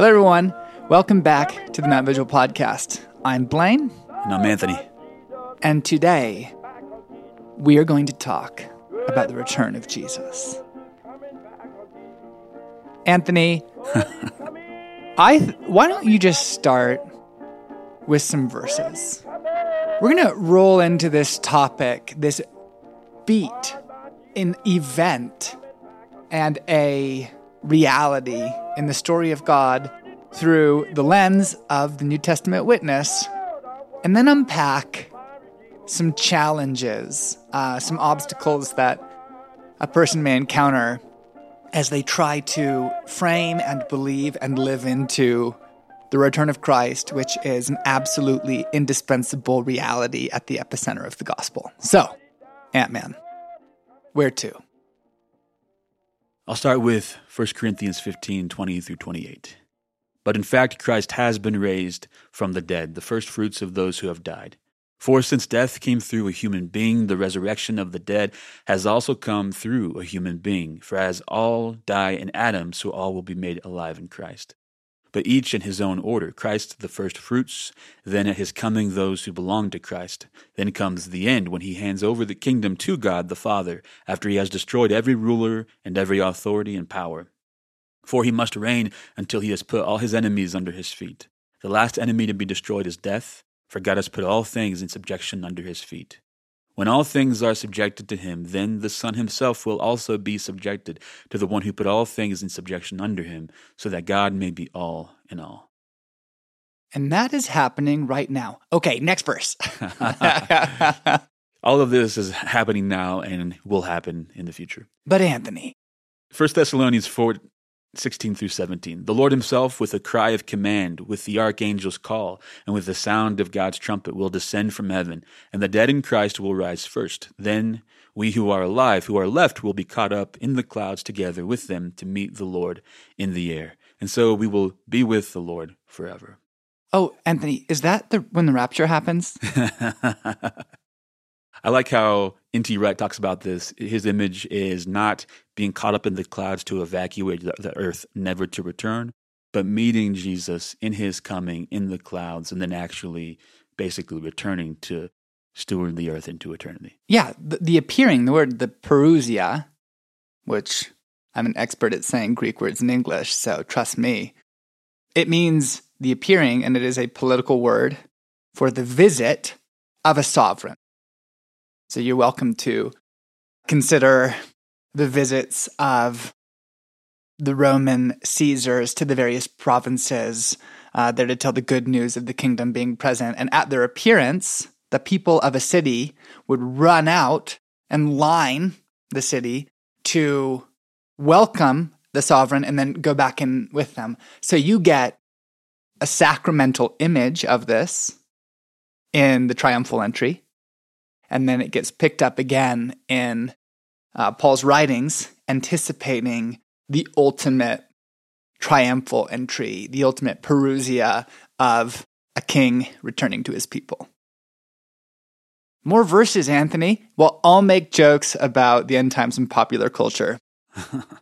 Hello, everyone. Welcome back to the Mount Vigil podcast. I'm Blaine, And I'm Anthony. and today we are going to talk about the return of Jesus. Anthony, I th- why don't you just start with some verses? We're going to roll into this topic, this beat, an event, and a reality in the story of God through the lens of the New Testament witness, and then unpack some challenges, uh, some obstacles that a person may encounter as they try to frame and believe and live into the return of Christ, which is an absolutely indispensable reality at the epicenter of the gospel. So, Ant Man, where to? I'll start with 1 Corinthians 15 20 through 28. But in fact, Christ has been raised from the dead, the first fruits of those who have died. For since death came through a human being, the resurrection of the dead has also come through a human being. For as all die in Adam, so all will be made alive in Christ. But each in his own order Christ the first fruits, then at his coming those who belong to Christ. Then comes the end when he hands over the kingdom to God the Father, after he has destroyed every ruler and every authority and power. For he must reign until he has put all his enemies under his feet. The last enemy to be destroyed is death, for God has put all things in subjection under his feet. When all things are subjected to him, then the Son himself will also be subjected to the one who put all things in subjection under him, so that God may be all in all. And that is happening right now. Okay, next verse. all of this is happening now and will happen in the future. but Anthony, 1 Thessalonians 4 16 through 17. The Lord himself, with a cry of command, with the archangel's call, and with the sound of God's trumpet, will descend from heaven, and the dead in Christ will rise first. Then we who are alive, who are left, will be caught up in the clouds together with them to meet the Lord in the air. And so we will be with the Lord forever. oh Anthony, is that the when the rapture happens? I like how N.T. Wright talks about this. His image is not being caught up in the clouds to evacuate the, earth, never to return, but meeting Jesus in his coming in the clouds and then actually basically returning to steward the earth into eternity. Yeah, the, the appearing, the word the parousia, which I'm an expert at saying Greek words in English, so trust me. It means the appearing, and it is a political word for the visit of a sovereign. So you're welcome to consider the visits of the Roman Caesars to the various provinces. Uh, there to tell the good news of the kingdom being present. And at their appearance, the people of a city would run out and line the city to welcome the sovereign and then go back in with them. So you get a sacramental image of this in the triumphal entry. And then it gets picked up again in uh, Paul's writings, anticipating the ultimate triumphal entry, the ultimate parousia of a king returning to his people. More verses, Anthony. Well, I'll make jokes about the end times in popular culture.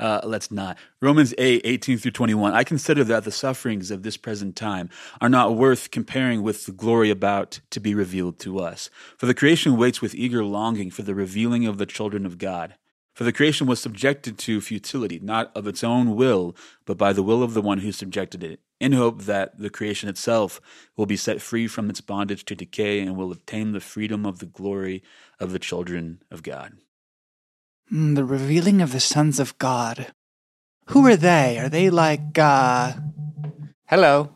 Uh, let's not. Romans 8, 18 through 21. I consider that the sufferings of this present time are not worth comparing with the glory about to be revealed to us. For the creation waits with eager longing for the revealing of the children of God. For the creation was subjected to futility, not of its own will, but by the will of the one who subjected it, in hope that the creation itself will be set free from its bondage to decay and will obtain the freedom of the glory of the children of God. Mm, the revealing of the sons of God. Who are they? Are they like, uh. Hello.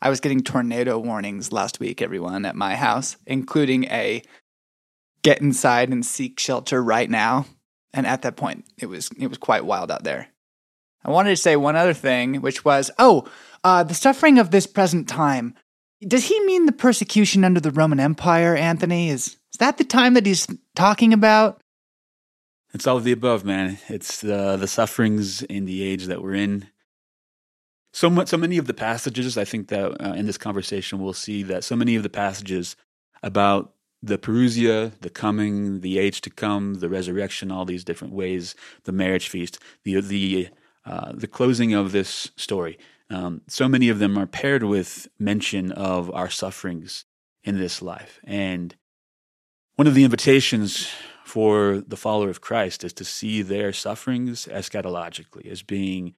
I was getting tornado warnings last week, everyone, at my house, including a get inside and seek shelter right now. And at that point, it was it was quite wild out there. I wanted to say one other thing, which was, oh, uh, the suffering of this present time. Does he mean the persecution under the Roman Empire, Anthony? Is is that the time that he's talking about? It's all of the above, man. It's the the sufferings in the age that we're in. So much, so many of the passages. I think that uh, in this conversation we'll see that so many of the passages about the Parousia, the coming, the age to come, the resurrection, all these different ways, the marriage feast, the the uh, the closing of this story. Um, so many of them are paired with mention of our sufferings in this life. And one of the invitations for the follower of Christ is to see their sufferings eschatologically, as being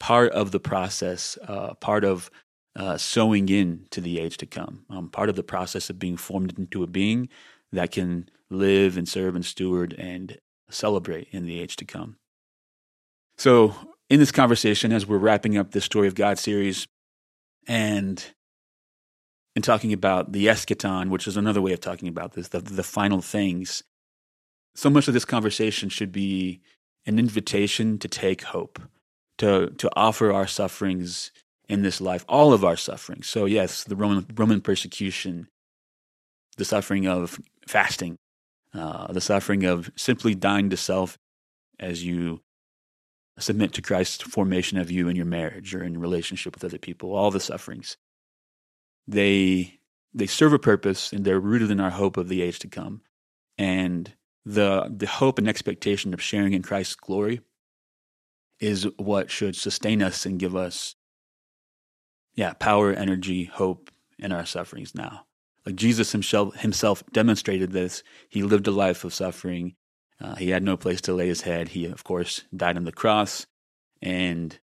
part of the process, uh, part of uh, sowing in to the age to come, um, part of the process of being formed into a being that can live and serve and steward and celebrate in the age to come. So, in this conversation, as we're wrapping up this Story of God series and and talking about the eschaton, which is another way of talking about this, the, the final things, so much of this conversation should be an invitation to take hope, to, to offer our sufferings in this life, all of our sufferings. So, yes, the Roman, Roman persecution, the suffering of fasting, uh, the suffering of simply dying to self as you submit to Christ's formation of you in your marriage or in relationship with other people, all the sufferings. They, they serve a purpose and they're rooted in our hope of the age to come. And the, the hope and expectation of sharing in Christ's glory is what should sustain us and give us yeah, power, energy, hope in our sufferings now. Like Jesus himself, himself demonstrated this. He lived a life of suffering. Uh, he had no place to lay his head. He, of course, died on the cross. And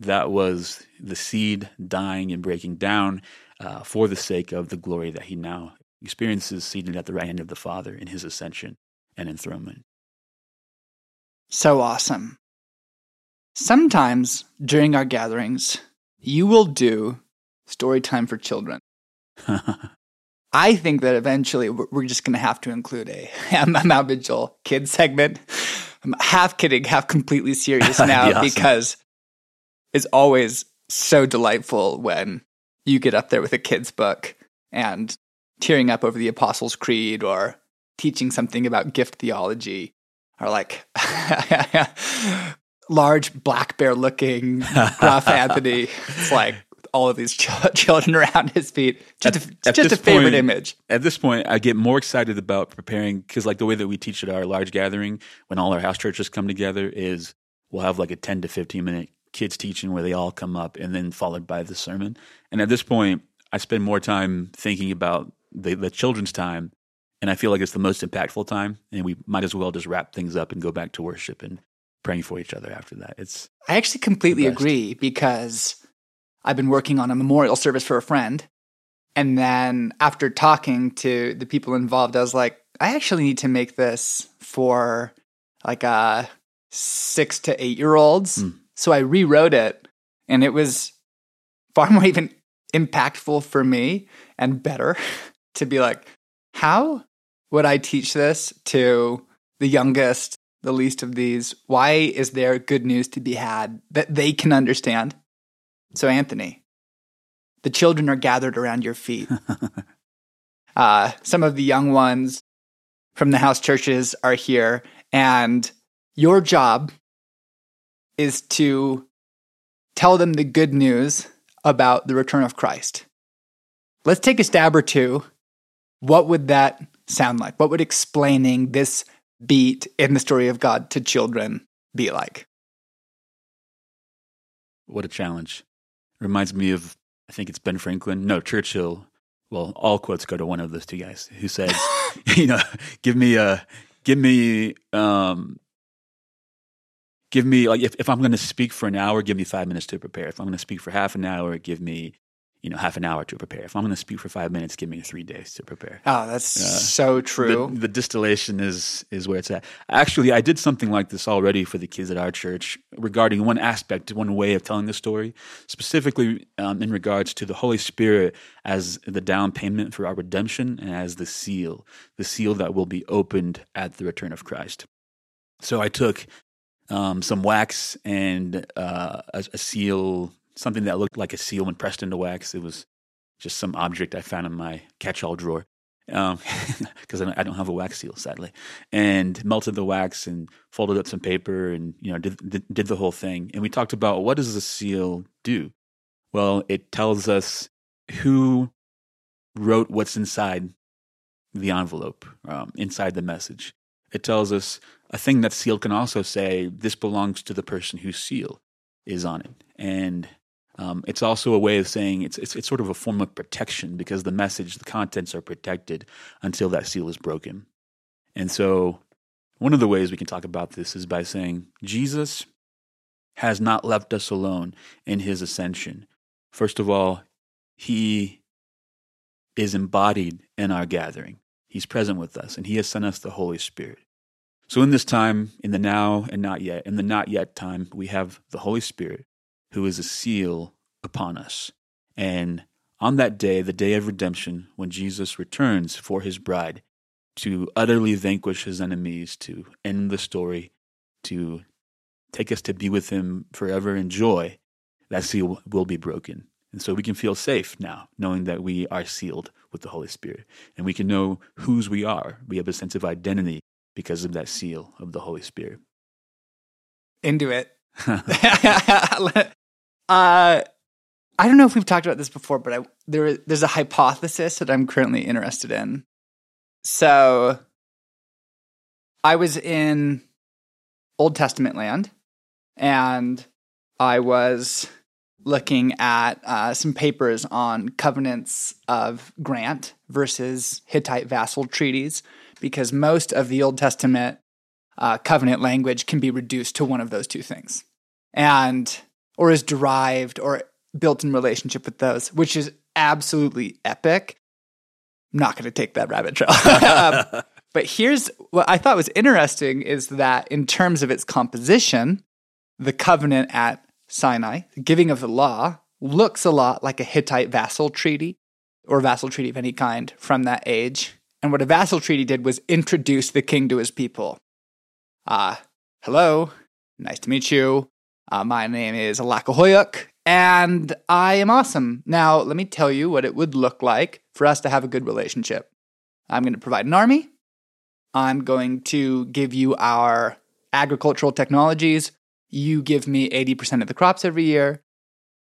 that was the seed dying and breaking down uh, for the sake of the glory that he now experiences seated at the right hand of the Father in his ascension and enthronement. So awesome. Sometimes during our gatherings, you will do story time for children. I think that eventually we're just going to have to include a Mount Vigil kid segment. I'm half kidding, half completely serious now awesome. because it's always so delightful when you get up there with a kid's book and tearing up over the Apostles' Creed or teaching something about gift theology or like large black bear looking gruff Anthony. It's like all of these ch- children around his feet. Just at, a, just a favorite point, image. At this point, I get more excited about preparing because, like, the way that we teach at our large gathering when all our house churches come together is we'll have like a 10 to 15 minute kids teaching where they all come up and then followed by the sermon. And at this point, I spend more time thinking about the, the children's time and I feel like it's the most impactful time, and we might as well just wrap things up and go back to worship and praying for each other after that. It's I actually completely agree because I've been working on a memorial service for a friend, and then after talking to the people involved, I was like, I actually need to make this for like a uh, six to eight year olds. Mm. So I rewrote it, and it was far more even impactful for me and better to be like, how would I teach this to the youngest, the least of these? Why is there good news to be had that they can understand? So, Anthony, the children are gathered around your feet. uh, some of the young ones from the house churches are here, and your job is to tell them the good news about the return of Christ. Let's take a stab or two. What would that sound like? What would explaining this beat in the story of God to children be like? What a challenge. Reminds me of, I think it's Ben Franklin. No, Churchill. Well, all quotes go to one of those two guys who said, you know, give me a, give me, um, give me like if, if I'm going to speak for an hour, give me five minutes to prepare. If I'm going to speak for half an hour, give me you know half an hour to prepare. If I'm going to speak for five minutes, give me three days to prepare. Oh, that's uh, so true. The, the, distillation is is where it's at. Actually, I did something like this already for the kids at our church regarding one aspect, one way of telling the story, specifically um, in regards to the Holy Spirit as the down payment for our redemption and as the seal, the seal that will be opened at the return of Christ. So I took um, some wax and uh, a, a seal something that looked like a seal when pressed into wax. It was just some object I found in my catch-all drawer because um, I don't have a wax seal, sadly. And melted the wax and folded up some paper and you know did, did, did the whole thing. And we talked about what does the seal do? Well, it tells us who wrote what's inside the envelope, um, inside the message. it tells us a thing that's sealed can also say this belongs to the person whose seal is on it. And um, it's also a way of saying it's, it's, it's sort of a form of protection because the message, the contents are protected until that seal is broken. And so, one of the ways we can talk about this is by saying Jesus has not left us alone in his ascension. First of all, he is embodied in our gathering. He's present with us, and he has sent us the Holy Spirit. So, in this time, in the now and not yet, in the not yet time, we have the Holy Spirit who is a seal upon us. And on that day, the day of redemption, when Jesus returns for his bride to utterly vanquish his enemies, to end the story, to take us to be with him forever in joy, that seal will be broken. And so we can feel safe now, knowing that we are sealed with the Holy Spirit. And we can know whose we are. We have a sense of identity because of that seal of the Holy Spirit. Into it. Uh, I don't know if we've talked about this before, but I, there, there's a hypothesis that I'm currently interested in. So, I was in Old Testament land, and I was looking at uh, some papers on covenants of grant versus Hittite vassal treaties, because most of the Old Testament uh, covenant language can be reduced to one of those two things. And or is derived or built in relationship with those, which is absolutely epic. I'm not going to take that rabbit trail. um, but here's what I thought was interesting is that in terms of its composition, the covenant at Sinai, the giving of the law, looks a lot like a Hittite vassal treaty or vassal treaty of any kind from that age. And what a vassal treaty did was introduce the king to his people. Uh, hello, nice to meet you. Uh, my name is Alakahoyuk, and I am awesome. Now, let me tell you what it would look like for us to have a good relationship. I'm going to provide an army. I'm going to give you our agricultural technologies. You give me 80% of the crops every year.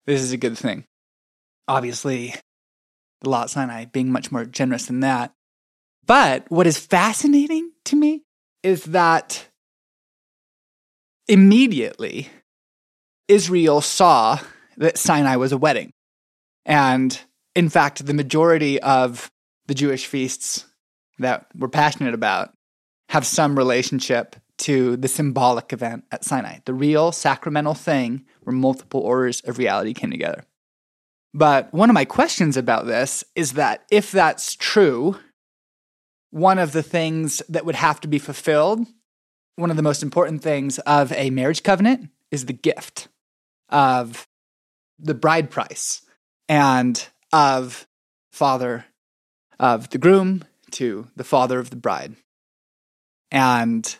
This is a good thing. Obviously, the at Sinai being much more generous than that. But what is fascinating to me is that immediately Israel saw that Sinai was a wedding. And in fact, the majority of the Jewish feasts that we're passionate about have some relationship to the symbolic event at Sinai, the real sacramental thing where multiple orders of reality came together. But one of my questions about this is that if that's true, one of the things that would have to be fulfilled, one of the most important things of a marriage covenant is the gift of the bride price and of father of the groom to the father of the bride. And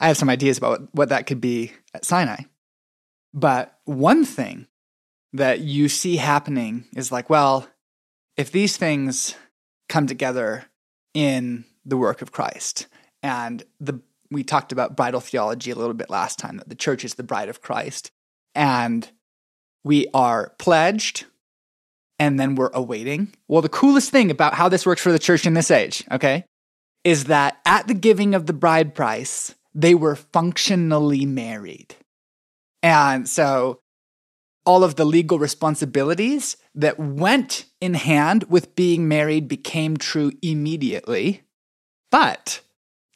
I have some ideas about what that could be at Sinai. But one thing that you see happening is like, well, if these things come together in the work of Christ, and the we talked about bridal theology a little bit last time that the church is the bride of Christ and we are pledged and then we're awaiting. Well, the coolest thing about how this works for the church in this age, okay, is that at the giving of the bride price, they were functionally married. And so all of the legal responsibilities that went in hand with being married became true immediately. But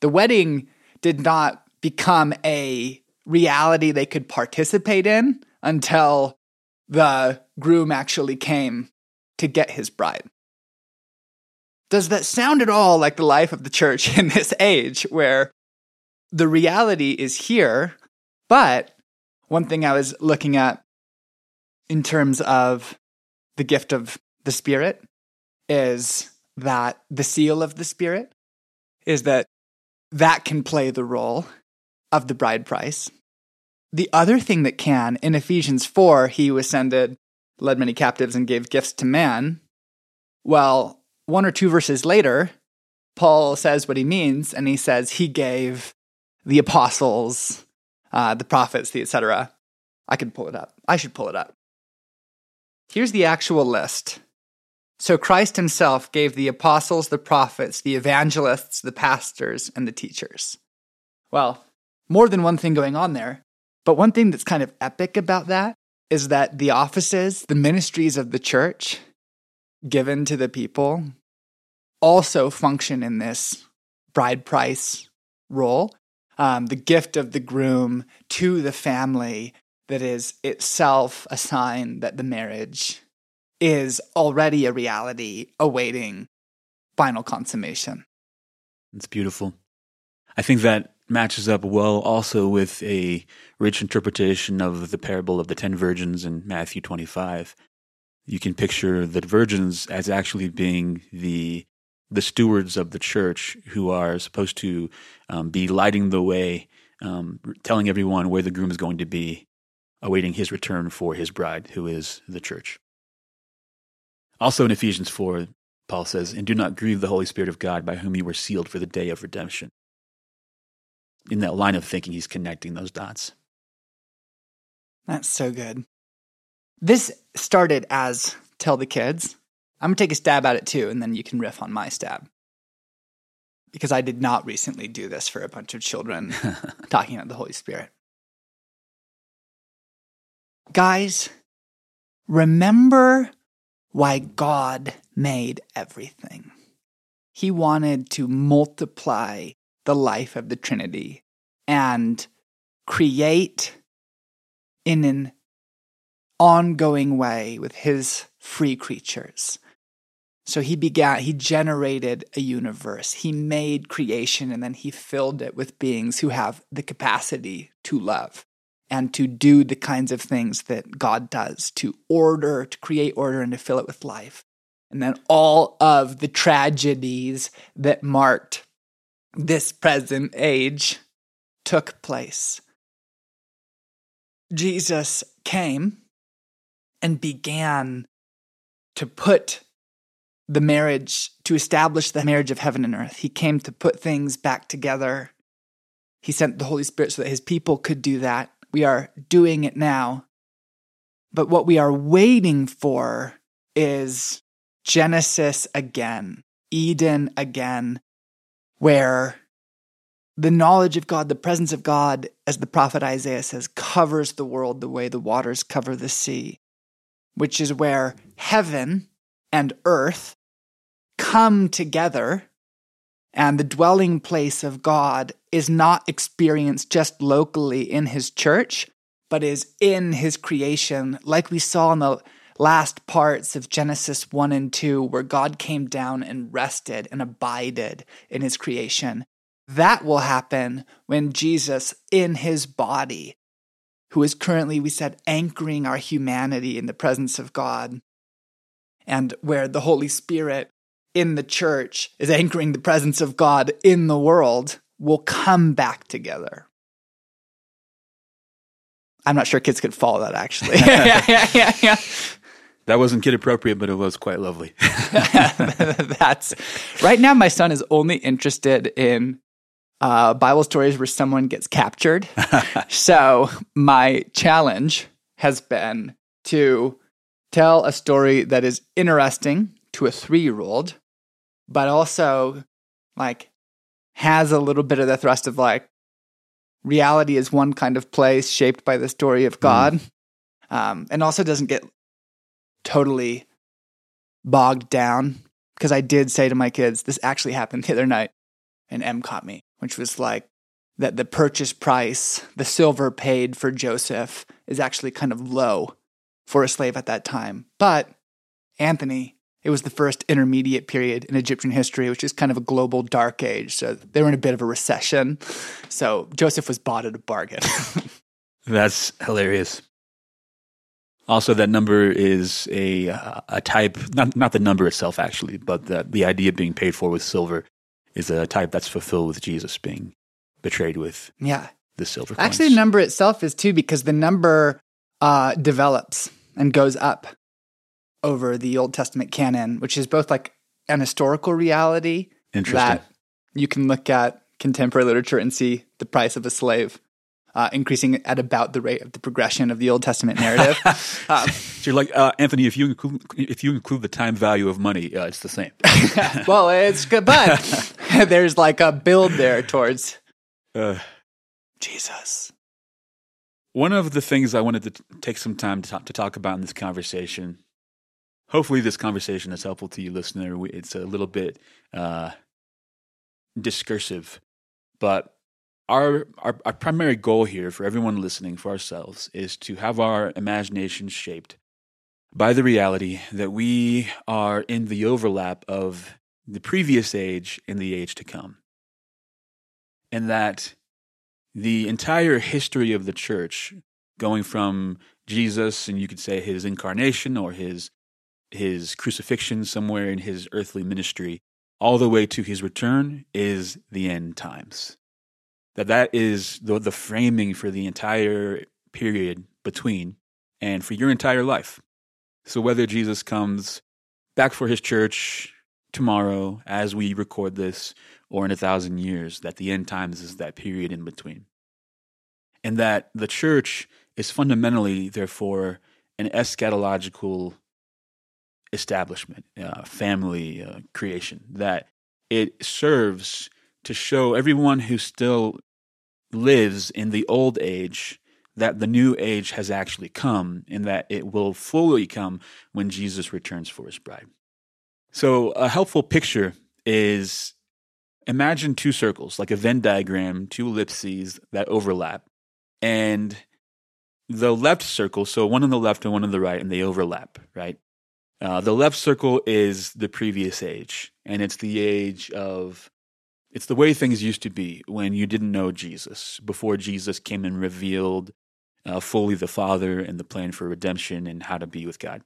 the wedding did not become a reality they could participate in until the groom actually came to get his bride. Does that sound at all like the life of the church in this age where the reality is here? But one thing I was looking at in terms of the gift of the Spirit is that the seal of the Spirit is that that can play the role of the bride price. The other thing that can, in Ephesians 4, he who ascended, led many captives, and gave gifts to man. Well, one or two verses later, Paul says what he means, and he says he gave the apostles, uh, the prophets, the etc. I could pull it up. I should pull it up. Here's the actual list So Christ himself gave the apostles, the prophets, the evangelists, the pastors, and the teachers. Well, more than one thing going on there, but one thing that's kind of epic about that is that the offices, the ministries of the church given to the people also function in this bride price role. Um, the gift of the groom to the family that is itself a sign that the marriage is already a reality awaiting final consummation. It's beautiful. I think that matches up well also with a rich interpretation of the parable of the ten virgins in Matthew 25. You can picture the virgins as actually being the the stewards of the church who are supposed to um, be lighting the way, um, telling everyone where the groom is going to be, awaiting his return for his bride, who is the church. Also in Ephesians 4, Paul says, And do not grieve the Holy Spirit of God, by whom you were sealed for the day of redemption. In that line of thinking, he's connecting those dots. That's so good. This started as Tell the Kids. I'm going to take a stab at it too, and then you can riff on my stab. Because I did not recently do this for a bunch of children talking about the Holy Spirit. Guys, remember why God made everything. He wanted to multiply the life of the Trinity and create in an ongoing way with his free creatures. So he began, he generated a universe. He made creation and then he filled it with beings who have the capacity to love and to do the kinds of things that God does to order, to create order, and to fill it with life. And then all of the tragedies that marked this present age took place. Jesus came and began to put the marriage, to establish the marriage of heaven and earth. He came to put things back together. He sent the Holy Spirit so that his people could do that. We are doing it now. But what we are waiting for is Genesis again, Eden again, where the knowledge of God, the presence of God, as the prophet Isaiah says, covers the world the way the waters cover the sea, which is where heaven and earth come together and the dwelling place of God is not experienced just locally in his church, but is in his creation, like we saw in the last parts of Genesis 1 and 2, where God came down and rested and abided in his creation. That will happen when Jesus, in his body, who is currently, we said, anchoring our humanity in the presence of God, and where the Holy Spirit in the church is anchoring the presence of God in the world will come back together. I'm not sure kids could follow that actually. yeah, yeah, yeah, yeah. That wasn't kid appropriate, but it was quite lovely. That's right now. My son is only interested in uh, Bible stories where someone gets captured. so my challenge has been to tell a story that is interesting to a three year old but also like has a little bit of the thrust of like reality is one kind of place shaped by the story of God, mm. um, and also doesn't get totally bogged down. Because I did say to my kids, this actually happened the other night, and M caught me, which was like that the purchase price, the silver paid for Joseph, is actually kind of low for a slave at that time. But Anthony it was the first intermediate period in Egyptian history, which is kind of a global dark age. So they were in a bit of a recession. So Joseph was bought at a bargain. That's hilarious. Also, that number is a uh, a type not not the number itself actually, but the the idea of being paid for with silver is a type that's fulfilled with Jesus being betrayed with yeah. the silver. Actually, the number itself is too because the number uh, develops and goes up over the Old Testament canon, which is both like an historical reality that you can look at contemporary literature and see the price of a slave uh, increasing at about the rate of the progression of the Old Testament narrative. um, so you're like uh, Anthony. If you include if you include the time value of money, uh, it's the same. well, it's good, but there's like a build there towards Uh, Jesus. One of the things I wanted to t- take some time to talk, to talk about in this conversation, hopefully, this conversation is helpful to you, listener. It's a little bit uh, discursive, but our, our our primary goal here for everyone listening, for ourselves, is to have our imagination shaped by the reality that we are in the overlap of the previous age and the age to come, and that the entire history of the church, going from Jesus and you could say his incarnation or his his crucifixion somewhere in his earthly ministry, all the way to his return, is the end times. That that is the the framing for the entire period between and for your entire life. So whether Jesus comes back for his church tomorrow as we record this, or in a thousand years, that the end times is that period in between. And that the church is fundamentally, therefore, an eschatological establishment, uh, family uh, creation, that it serves to show everyone who still lives in the old age that the new age has actually come and that it will fully come when Jesus returns for his bride. So, a helpful picture is imagine two circles, like a Venn diagram, two ellipses that overlap. And the left circle, so one on the left and one on the right, and they overlap, right? Uh, the left circle is the previous age, and it's the age of, it's the way things used to be when you didn't know Jesus, before Jesus came and revealed uh, fully the Father and the plan for redemption and how to be with God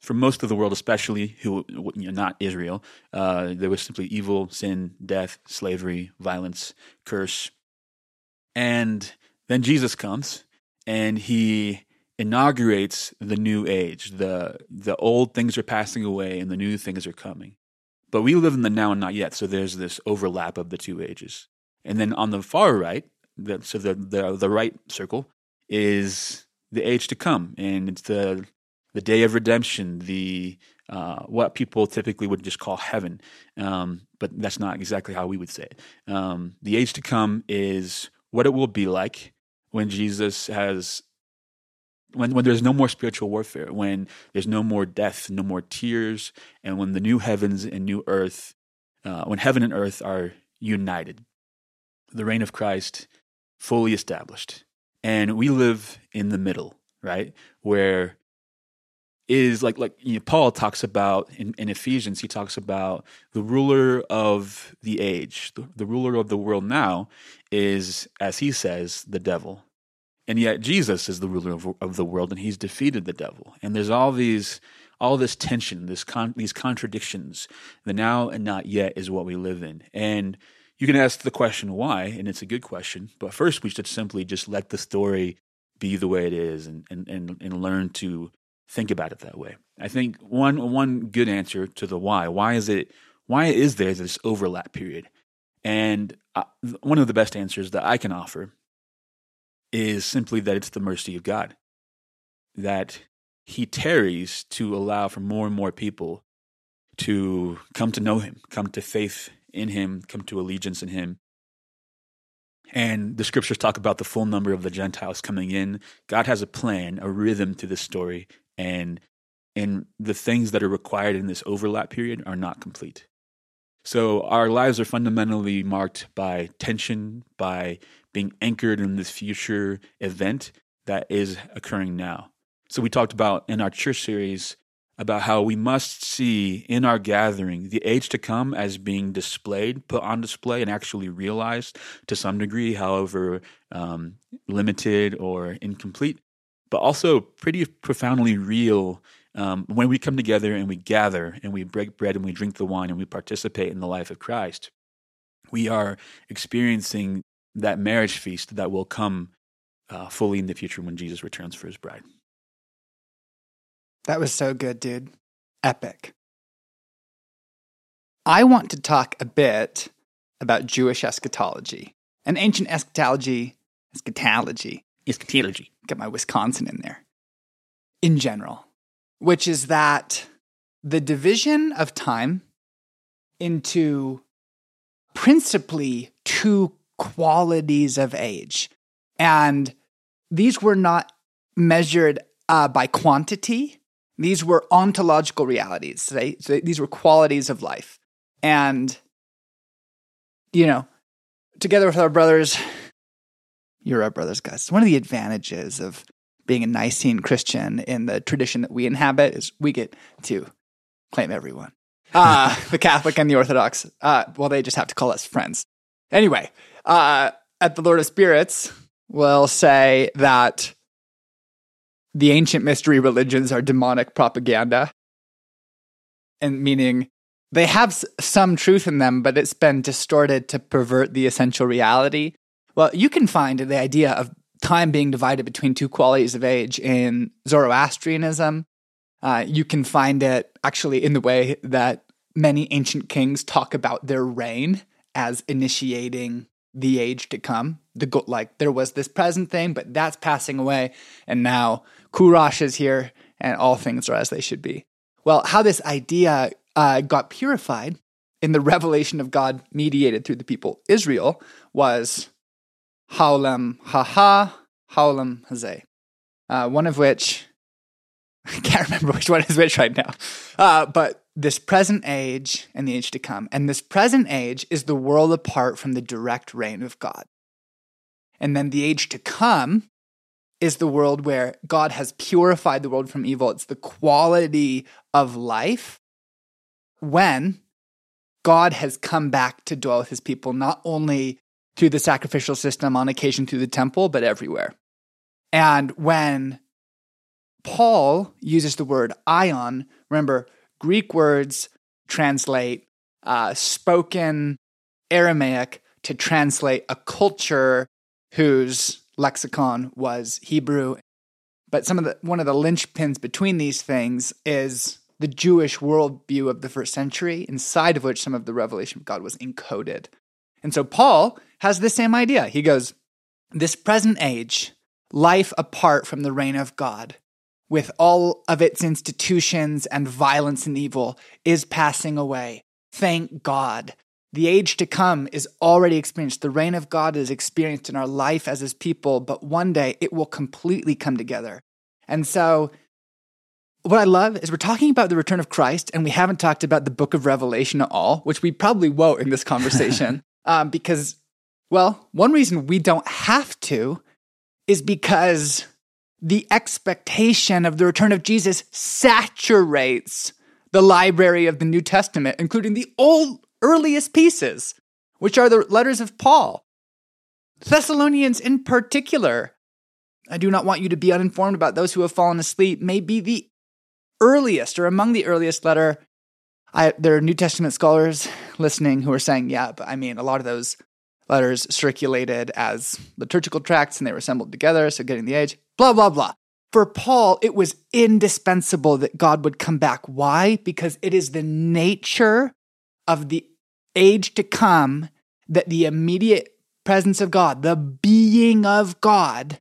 for most of the world, especially who you know, not Israel, uh, there was simply evil, sin, death, slavery, violence, curse, and then Jesus comes and he inaugurates the new age. the The old things are passing away and the new things are coming. But we live in the now and not yet, so there's this overlap of the two ages. And then on the far right, the, so the, the the right circle is the age to come, and it's the the day of redemption, the uh, what people typically would just call heaven, um, but that's not exactly how we would say it. Um, the age to come is what it will be like when Jesus has, when when there's no more spiritual warfare, when there's no more death, no more tears, and when the new heavens and new earth, uh, when heaven and earth are united, the reign of Christ fully established, and we live in the middle, right, where is like like you know, Paul talks about in, in, Ephesians. He talks about the ruler of the age, the, the ruler of the world now, is as he says the devil, and yet Jesus is the ruler of, of the world, and he's defeated the devil. And there's all these all this tension, this con, these contradictions. The now and not yet is what we live in, and you can ask the question why, and it's a good question. But first, we should simply just let the story be the way it is, and and and, and learn to think about it that way. I think one one good answer to the why. Why is it? Why is there this overlap period? And uh, one of the best answers that I can offer is simply that it's the mercy of God. That He tarries to allow for more and more people to come to know Him, come to faith in Him, come to allegiance in Him. And the scriptures talk about the full number of the Gentiles coming in. God has a plan, a rhythm to this story, and and the things that are required in this overlap period are not complete. So our lives are fundamentally marked by tension, by being anchored in this future event that is occurring now. So we talked about in our church series about how we must see in our gathering the age to come as being displayed, put on display, and actually realized to some degree, however um, limited or incomplete but also pretty profoundly real um, when we come together and we gather and we break bread and we drink the wine and we participate in the life of Christ. We are experiencing that marriage feast that will come uh, fully in the future when Jesus returns for his bride. That was so good, dude. Epic. I want to talk a bit about Jewish eschatology. And ancient eschatology eschatology. Eschatology. Get my Wisconsin in there. In general, which is that the division of time into principally two qualities of age. And these were not measured uh, by quantity, these were ontological realities. Right? So these were qualities of life. And, you know, together with our brothers, you're our brothers, guys. One of the advantages of being a Nicene Christian in the tradition that we inhabit is we get to claim everyone. Uh, the Catholic and the Orthodox. Uh, well, they just have to call us friends. Anyway, uh, at the Lord of Spirits, we'll say that the ancient mystery religions are demonic propaganda. And meaning they have s- some truth in them, but it's been distorted to pervert the essential reality. Well, you can find the idea of time being divided between two qualities of age in Zoroastrianism. Uh, you can find it actually in the way that many ancient kings talk about their reign as initiating the age to come. The go- like there was this present thing, but that's passing away, and now Kurash is here, and all things are as they should be. Well, how this idea uh, got purified in the revelation of God mediated through the people Israel was Haolam Haba, Haolam Hazeh. Uh, one of which, I can't remember which one is which right now, uh, but this present age and the age to come. And this present age is the world apart from the direct reign of God. And then the age to come is the world where God has purified the world from evil. It's the quality of life when God has come back to dwell with his people, not only through the sacrificial system on occasion through the temple, but everywhere. And when Paul uses the word aion, remember, Greek words translate uh, spoken Aramaic to translate a culture whose lexicon was Hebrew. But some of the one of the linchpins between these things is the Jewish worldview of the first century, inside of which some of the revelation of God was encoded. And so Paul has the same idea. He goes, This present age, life apart from the reign of God, with all of its institutions and violence and evil, is passing away. Thank God. The age to come is already experienced. The reign of God is experienced in our life as his people, but one day it will completely come together. And so, what I love is we're talking about the return of Christ, and we haven't talked about the book of Revelation at all, which we probably won't in this conversation, um, because, well, one reason we don't have to is because the expectation of the return of Jesus saturates the library of the New Testament, including the old earliest pieces, which are the letters of Paul. Thessalonians, in particular, I do not want you to be uninformed about those who have fallen asleep, may be the earliest or among the earliest letter. I, there are New Testament scholars listening who are saying, yeah, but I mean, a lot of those letters circulated as liturgical tracts and they were assembled together, so getting the age, blah, blah, blah. For Paul, it was indispensable that God would come back. Why? Because it is the nature of the age to come that the immediate presence of God, the being of God,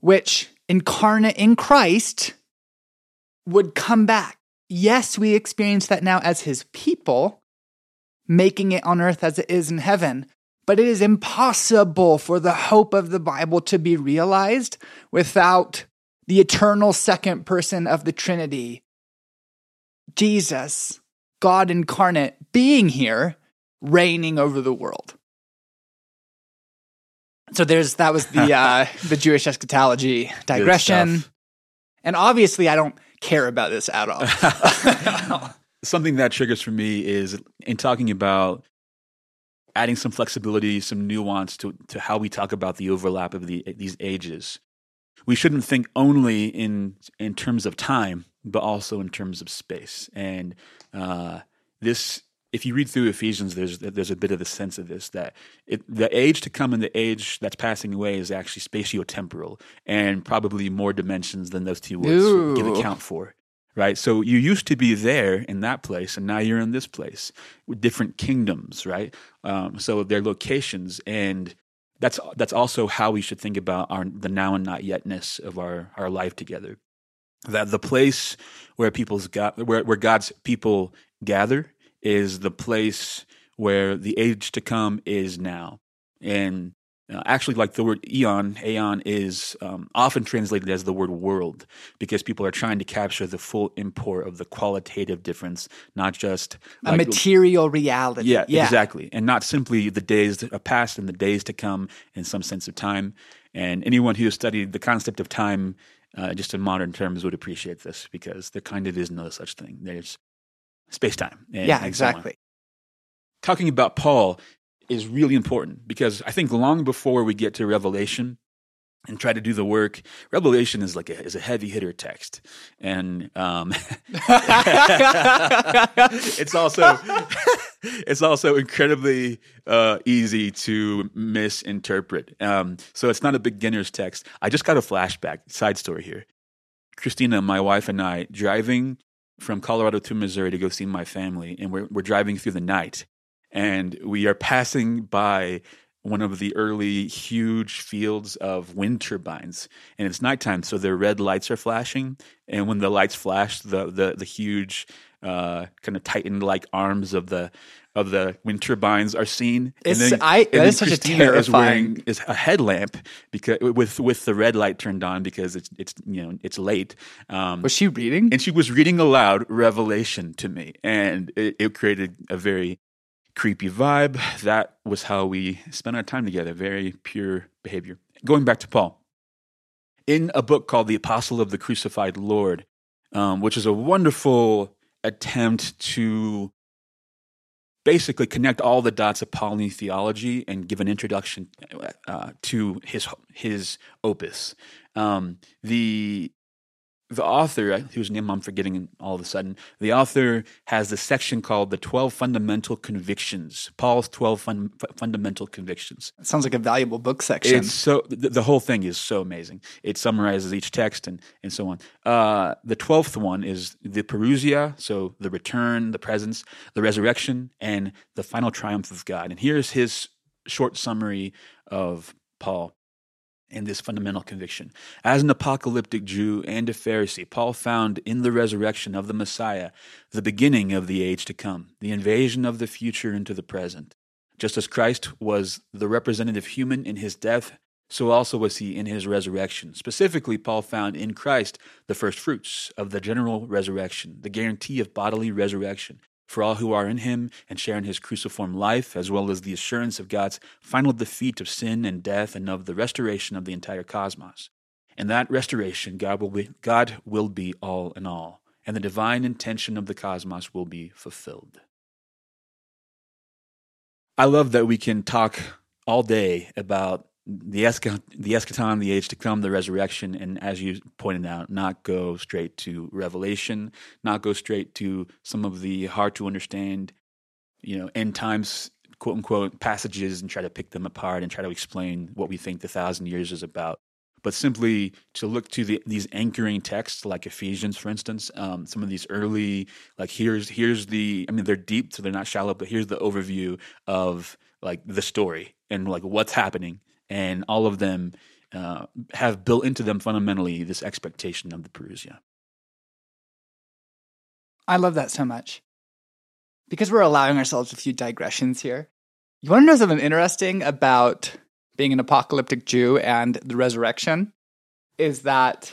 which incarnate in Christ, would come back. Yes, we experience that now as his people, making it on earth as it is in heaven. But it is impossible for the hope of the Bible to be realized without the eternal second person of the Trinity, Jesus, God incarnate, being here, reigning over the world. So there's that was the uh, the Jewish eschatology digression, and obviously I don't care about this at all. Something that triggers for me is in talking about adding some flexibility, some nuance to, to how we talk about the overlap of the, these ages. We shouldn't think only in in terms of time, but also in terms of space. And uh, this, if you read through Ephesians, there's there's a bit of a sense of this that it, the age to come and the age that's passing away is actually spatio-temporal and probably more dimensions than those two words give account for right? So you used to be there in that place, and now you're in this place with different kingdoms, right? Um, so their locations and that's that's also how we should think about our the now and not yetness of our our life together. That the place where people's got where where God's people gather is the place where the age to come is now. And uh, actually, like the word eon, aeon is um, often translated as the word world because people are trying to capture the full import of the qualitative difference, not just a like, material reality. Yeah, yeah, exactly. And not simply the days that are past and the days to come in some sense of time. And anyone who has studied the concept of time uh, just in modern terms would appreciate this because there kind of is no such thing. There's space time. Yeah, exactly. So Talking about Paul, is really important because I think long before we get to Revelation and try to do the work, Revelation is like a, is a heavy hitter text, and um, it's also it's also incredibly uh, easy to misinterpret. Um, so it's not a beginner's text. I just got a flashback. Side story here. Christina, my wife, and I driving from Colorado to Missouri to go see my family, and we're we're driving through the night and we are passing by one of the early huge fields of wind turbines and it's nighttime so the red lights are flashing and when the lights flash the the, the huge uh, kind of tightened like arms of the of the wind turbines are seen. It's, and then, I, and such Christina. Is wearing is a headlamp because with with the red light turned on because it's it's you know it's late. Um, was she reading? And she was reading aloud Revelation to me, and it, it created a very creepy vibe. That was how we spent our time together. Very pure behavior. Going back to Paul, in a book called The Apostle of the Crucified Lord, um, which is a wonderful attempt to basically connect all the dots of Pauline theology and give an introduction uh, to his his opus. Um, the the author, whose name I'm forgetting all of a sudden, the author has a section called the 12 Fundamental Convictions, Paul's 12 fun, Fundamental Convictions. It sounds like a valuable book section. It's so, the, the, whole thing is so amazing. It summarizes each text and, and so on. Uh, the 12th one is the Parousia, so the return, the presence, the resurrection, and the final triumph of God. And here's his short summary of Paul in this fundamental conviction. As an apocalyptic Jew and a Pharisee, Paul found in the resurrection of the Messiah the beginning of the age to come, the invasion of the future into the present. Just as Christ was the representative human in his death, so also was he in his resurrection. Specifically, Paul found in Christ the first fruits of the general resurrection, the guarantee of bodily resurrection, for all who are in him and share in his cruciform life, as well as the assurance of God's final defeat of sin and death and of the restoration of the entire cosmos. In that restoration, God will be, God will be all in all, and the divine intention of the cosmos will be fulfilled. I love that we can talk all day about the eschaton, the eschaton, the age to come, the resurrection, and as you pointed out, not go straight to Revelation, not go straight to some of the hard to understand, you know, end times quote unquote passages and try to pick them apart and try to explain what we think the thousand years is about. But simply to look to the, these anchoring texts, like Ephesians, for instance, um, some of these early, like here's here's the, I mean, they're deep, so they're not shallow, but here's the overview of like the story and like what's happening and all of them uh, have built into them fundamentally this expectation of the Parousia. I love that so much. Because we're allowing ourselves a few digressions here. You want to know something interesting about being an apocalyptic Jew and the resurrection? Is that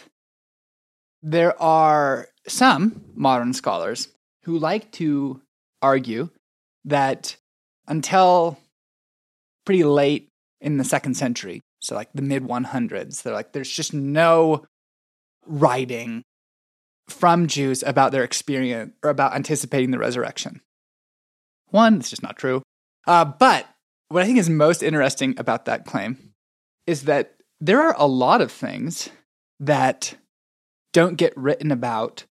there are some modern scholars who like to argue that until pretty late in the second century, so like the mid 100s. They're like, there's just no writing from Jews about their experience or about anticipating the resurrection. One, it's just not true. Uh, but what I think is most interesting about that claim is that there are a lot of things that don't get written about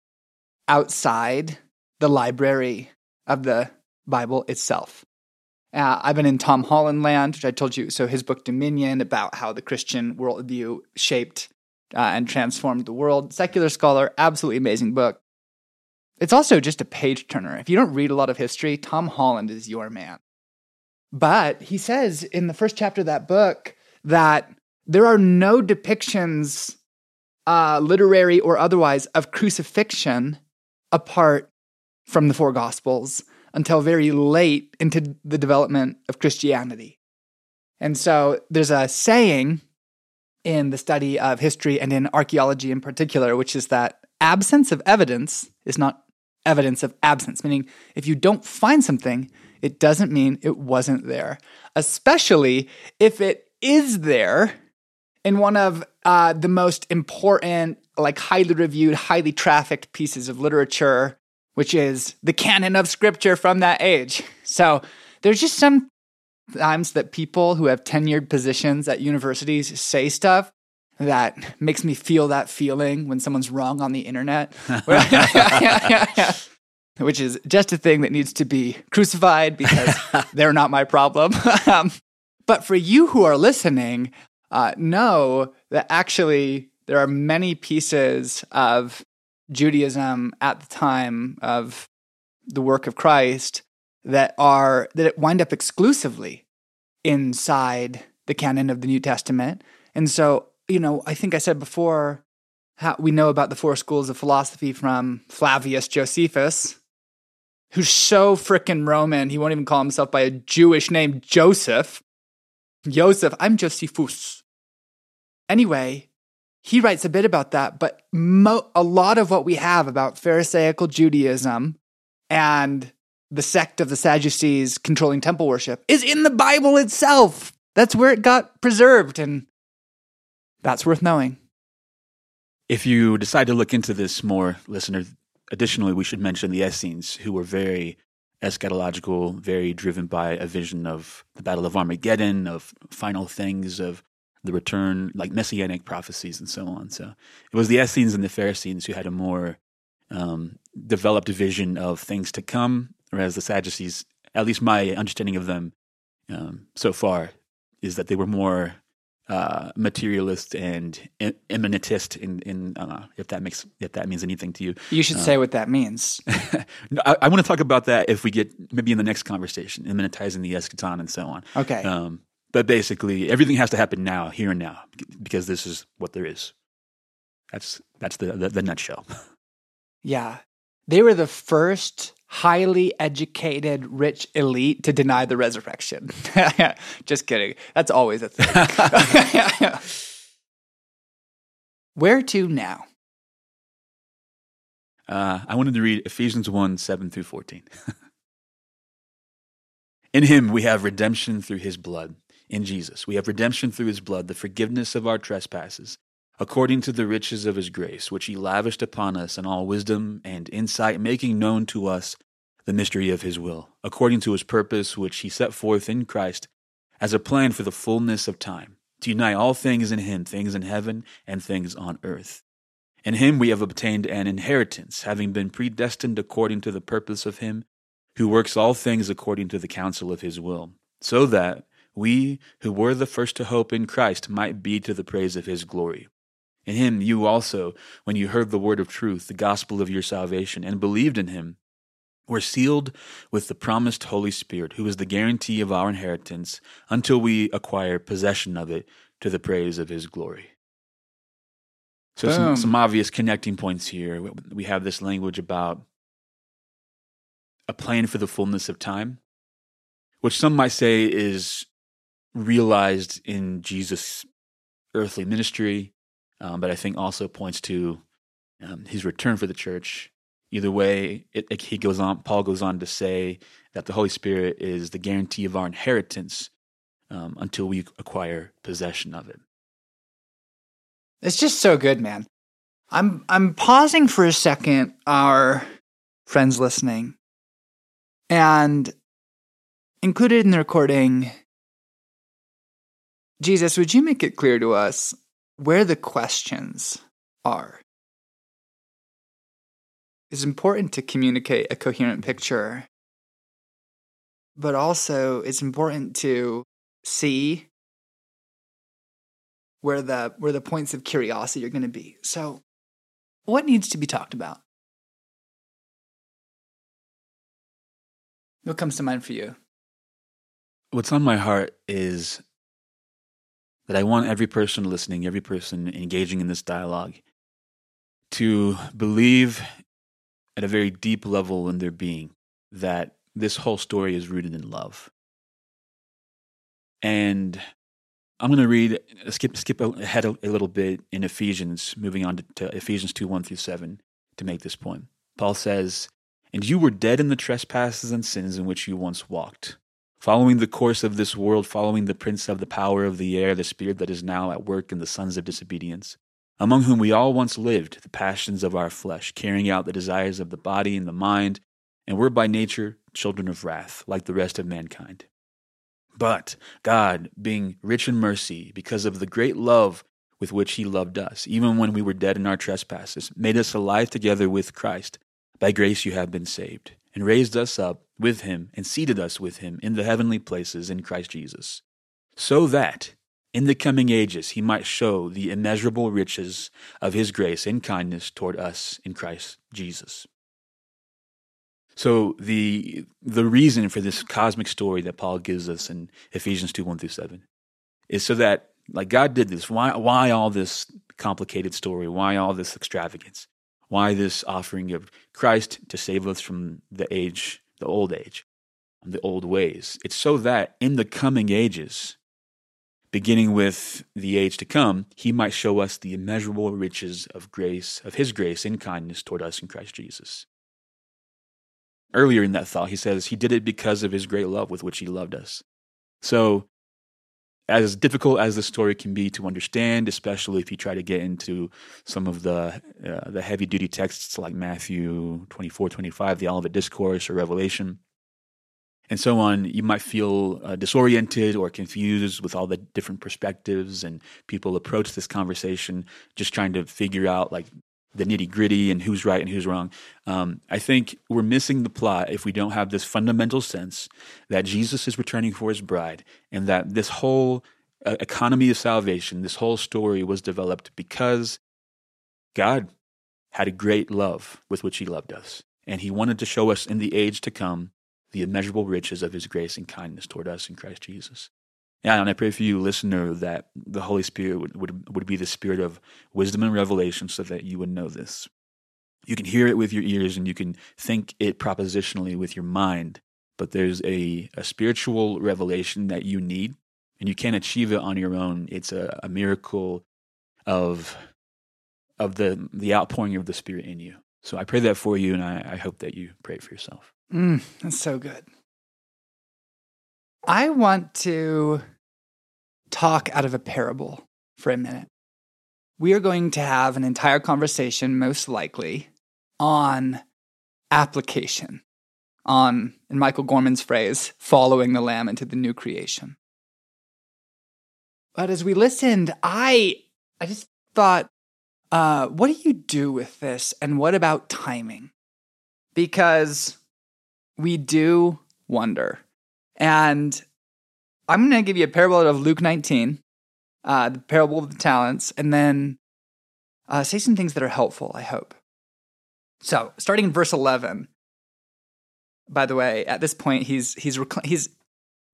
outside the library of the Bible itself. Uh, I've been in Tom Holland land, which I told you. So his book Dominion about how the Christian worldview shaped uh, and transformed the world. Secular scholar, absolutely amazing book. It's also just a page turner. If you don't read a lot of history, Tom Holland is your man. But he says in the first chapter of that book that there are no depictions, uh, literary or otherwise, of crucifixion apart from the four Gospels until very late into the development of Christianity. And so there's a saying in the study of history and in archaeology in particular, which is that absence of evidence is not evidence of absence, meaning if you don't find something, it doesn't mean it wasn't there, especially if it is there in one of uh, the most important, like highly reviewed, highly trafficked pieces of literature, which is the canon of scripture from that age. So there's just some times that people who have tenured positions at universities say stuff that makes me feel that feeling when someone's wrong on the internet. Which is just a thing that needs to be crucified because they're not my problem. um, but for you who are listening, uh, know that actually there are many pieces of Judaism at the time of the work of Christ that are that wind up exclusively inside the canon of the New Testament. And so, you know, I think I said before how we know about the four schools of philosophy from Flavius Josephus, who's so freaking Roman, he won't even call himself by a Jewish name, Joseph. Joseph, I'm Josephus. Anyway, he writes a bit about that, but mo- a lot of what we have about Pharisaical Judaism and the sect of the Sadducees controlling temple worship is in the Bible itself. That's where it got preserved, and that's worth knowing. If you decide to look into this more, listener, additionally, we should mention the Essenes, who were very eschatological, very driven by a vision of the Battle of Armageddon, of final things, of the return, like messianic prophecies and so on. So it was the Essenes and the Pharisees who had a more um, developed vision of things to come whereas the Sadducees, at least my understanding of them um, so far, is that they were more uh, materialist and immanentist. In, in if that makes if that means anything to you. You should uh, say what that means. no, I, I want to talk about that if we get maybe in the next conversation, immanentizing the eschaton and so on. Okay. Um, but basically, everything has to happen now, here and now, because this is what there is. That's that's the, the, the nutshell. Yeah, they were the first highly educated, rich elite to deny the resurrection. Just kidding. That's always a thing. Where to now? Uh, I wanted to read Ephesians 1 7 through 14. In him we have redemption through his blood. In Jesus, we have redemption through his blood, the forgiveness of our trespasses according to the riches of his grace, which he lavished upon us in all wisdom and insight, making known to us the mystery of his will, according to his purpose, which he set forth in Christ as a plan for the fullness of time, to unite all things in him, things in heaven and things on earth. In him we have obtained an inheritance, having been predestined according to the purpose of him who works all things according to the counsel of his will, so that we who were the first to hope in Christ might be to the praise of his glory. In him you also, when you heard the word of truth, the gospel of your salvation, and believed in him, were sealed with the promised Holy Spirit, who is the guarantee of our inheritance until we acquire possession of it to the praise of his glory. So, some, um. some obvious connecting points here. We have this language about a plan for the fullness of time, which some might say is realized in Jesus' earthly ministry, um, but I think also points to um, his return for the church. Either way, it, it, he goes on. Paul goes on to say that the Holy Spirit is the guarantee of our inheritance um, until we acquire possession of it. It's just so good, man. I'm I'm pausing for a second, our friends listening, and included in the recording. Jesus, would you make it clear to us where the questions are. It's important to communicate a coherent picture, but also it's important to see where the where the points of curiosity are going to be. So, what needs to be talked about? What comes to mind for you? What's on my heart is that I want every person listening, every person engaging in this dialogue to believe at a very deep level in their being that this whole story is rooted in love. And I'm going to read, skip, skip ahead a, little bit in Ephesians, moving on to, to Ephesians 2 1 through 7 to make this point. Paul says, And you were dead in the trespasses and sins in which you once walked following the course of this world, following the prince of the power of the air, the spirit that is now at work in the sons of disobedience, among whom we all once lived, the passions of our flesh, carrying out the desires of the body and the mind, and were by nature children of wrath, like the rest of mankind. But God, being rich in mercy, because of the great love with which He loved us, even when we were dead in our trespasses, made us alive together with Christ. By grace you have been saved and raised us up with him and seated us with him in the heavenly places in Christ Jesus, so that in the coming ages he might show the immeasurable riches of his grace and kindness toward us in Christ Jesus. So the the reason for this cosmic story that Paul gives us in Ephesians 2, 1 through 7 is so that like God did this. Why why all this complicated story? Why all this extravagance? Why this offering of Christ to save us from the age, the old age, the old ways? It's so that in the coming ages, beginning with the age to come, he might show us the immeasurable riches of grace, of his grace and kindness toward us in Christ Jesus. Earlier in that thought, he says he did it because of his great love with which he loved us. So as difficult as the story can be to understand, especially if you try to get into some of the uh, the heavy duty texts like Matthew 24, 25, the Olivet Discourse or Revelation, and so on, you might feel uh, disoriented or confused with all the different perspectives and people approach this conversation just trying to figure out like the nitty gritty and who's right and who's wrong. Um, I think we're missing the plot if we don't have this fundamental sense that Jesus is returning for his bride and that this whole uh, economy of salvation, this whole story was developed because God had a great love with which he loved us. And he wanted to show us in the age to come the immeasurable riches of his grace and kindness toward us in Christ Jesus. Yeah, and I pray for you, listener, that the Holy Spirit would, would, would be the spirit of wisdom and revelation so that you would know this. You can hear it with your ears and you can think it propositionally with your mind, but there's a, a spiritual revelation that you need, and you can't achieve it on your own. It's a, a miracle of of the the outpouring of the Spirit in you. So I pray that for you, and I, I hope that you pray for yourself. Mm, that's so good. I want to talk out of a parable for a minute. We are going to have an entire conversation, most likely, on application, on, in Michael Gorman's phrase, following the Lamb into the new creation. But as we listened, I, I just thought, uh, what do you do with this? And what about timing? Because we do wonder and I'm going to give you a parable of Luke 19, uh, the parable of the talents, and then uh, say some things that are helpful, I hope. So, starting in verse 11, by the way, at this point, he's, he's, he's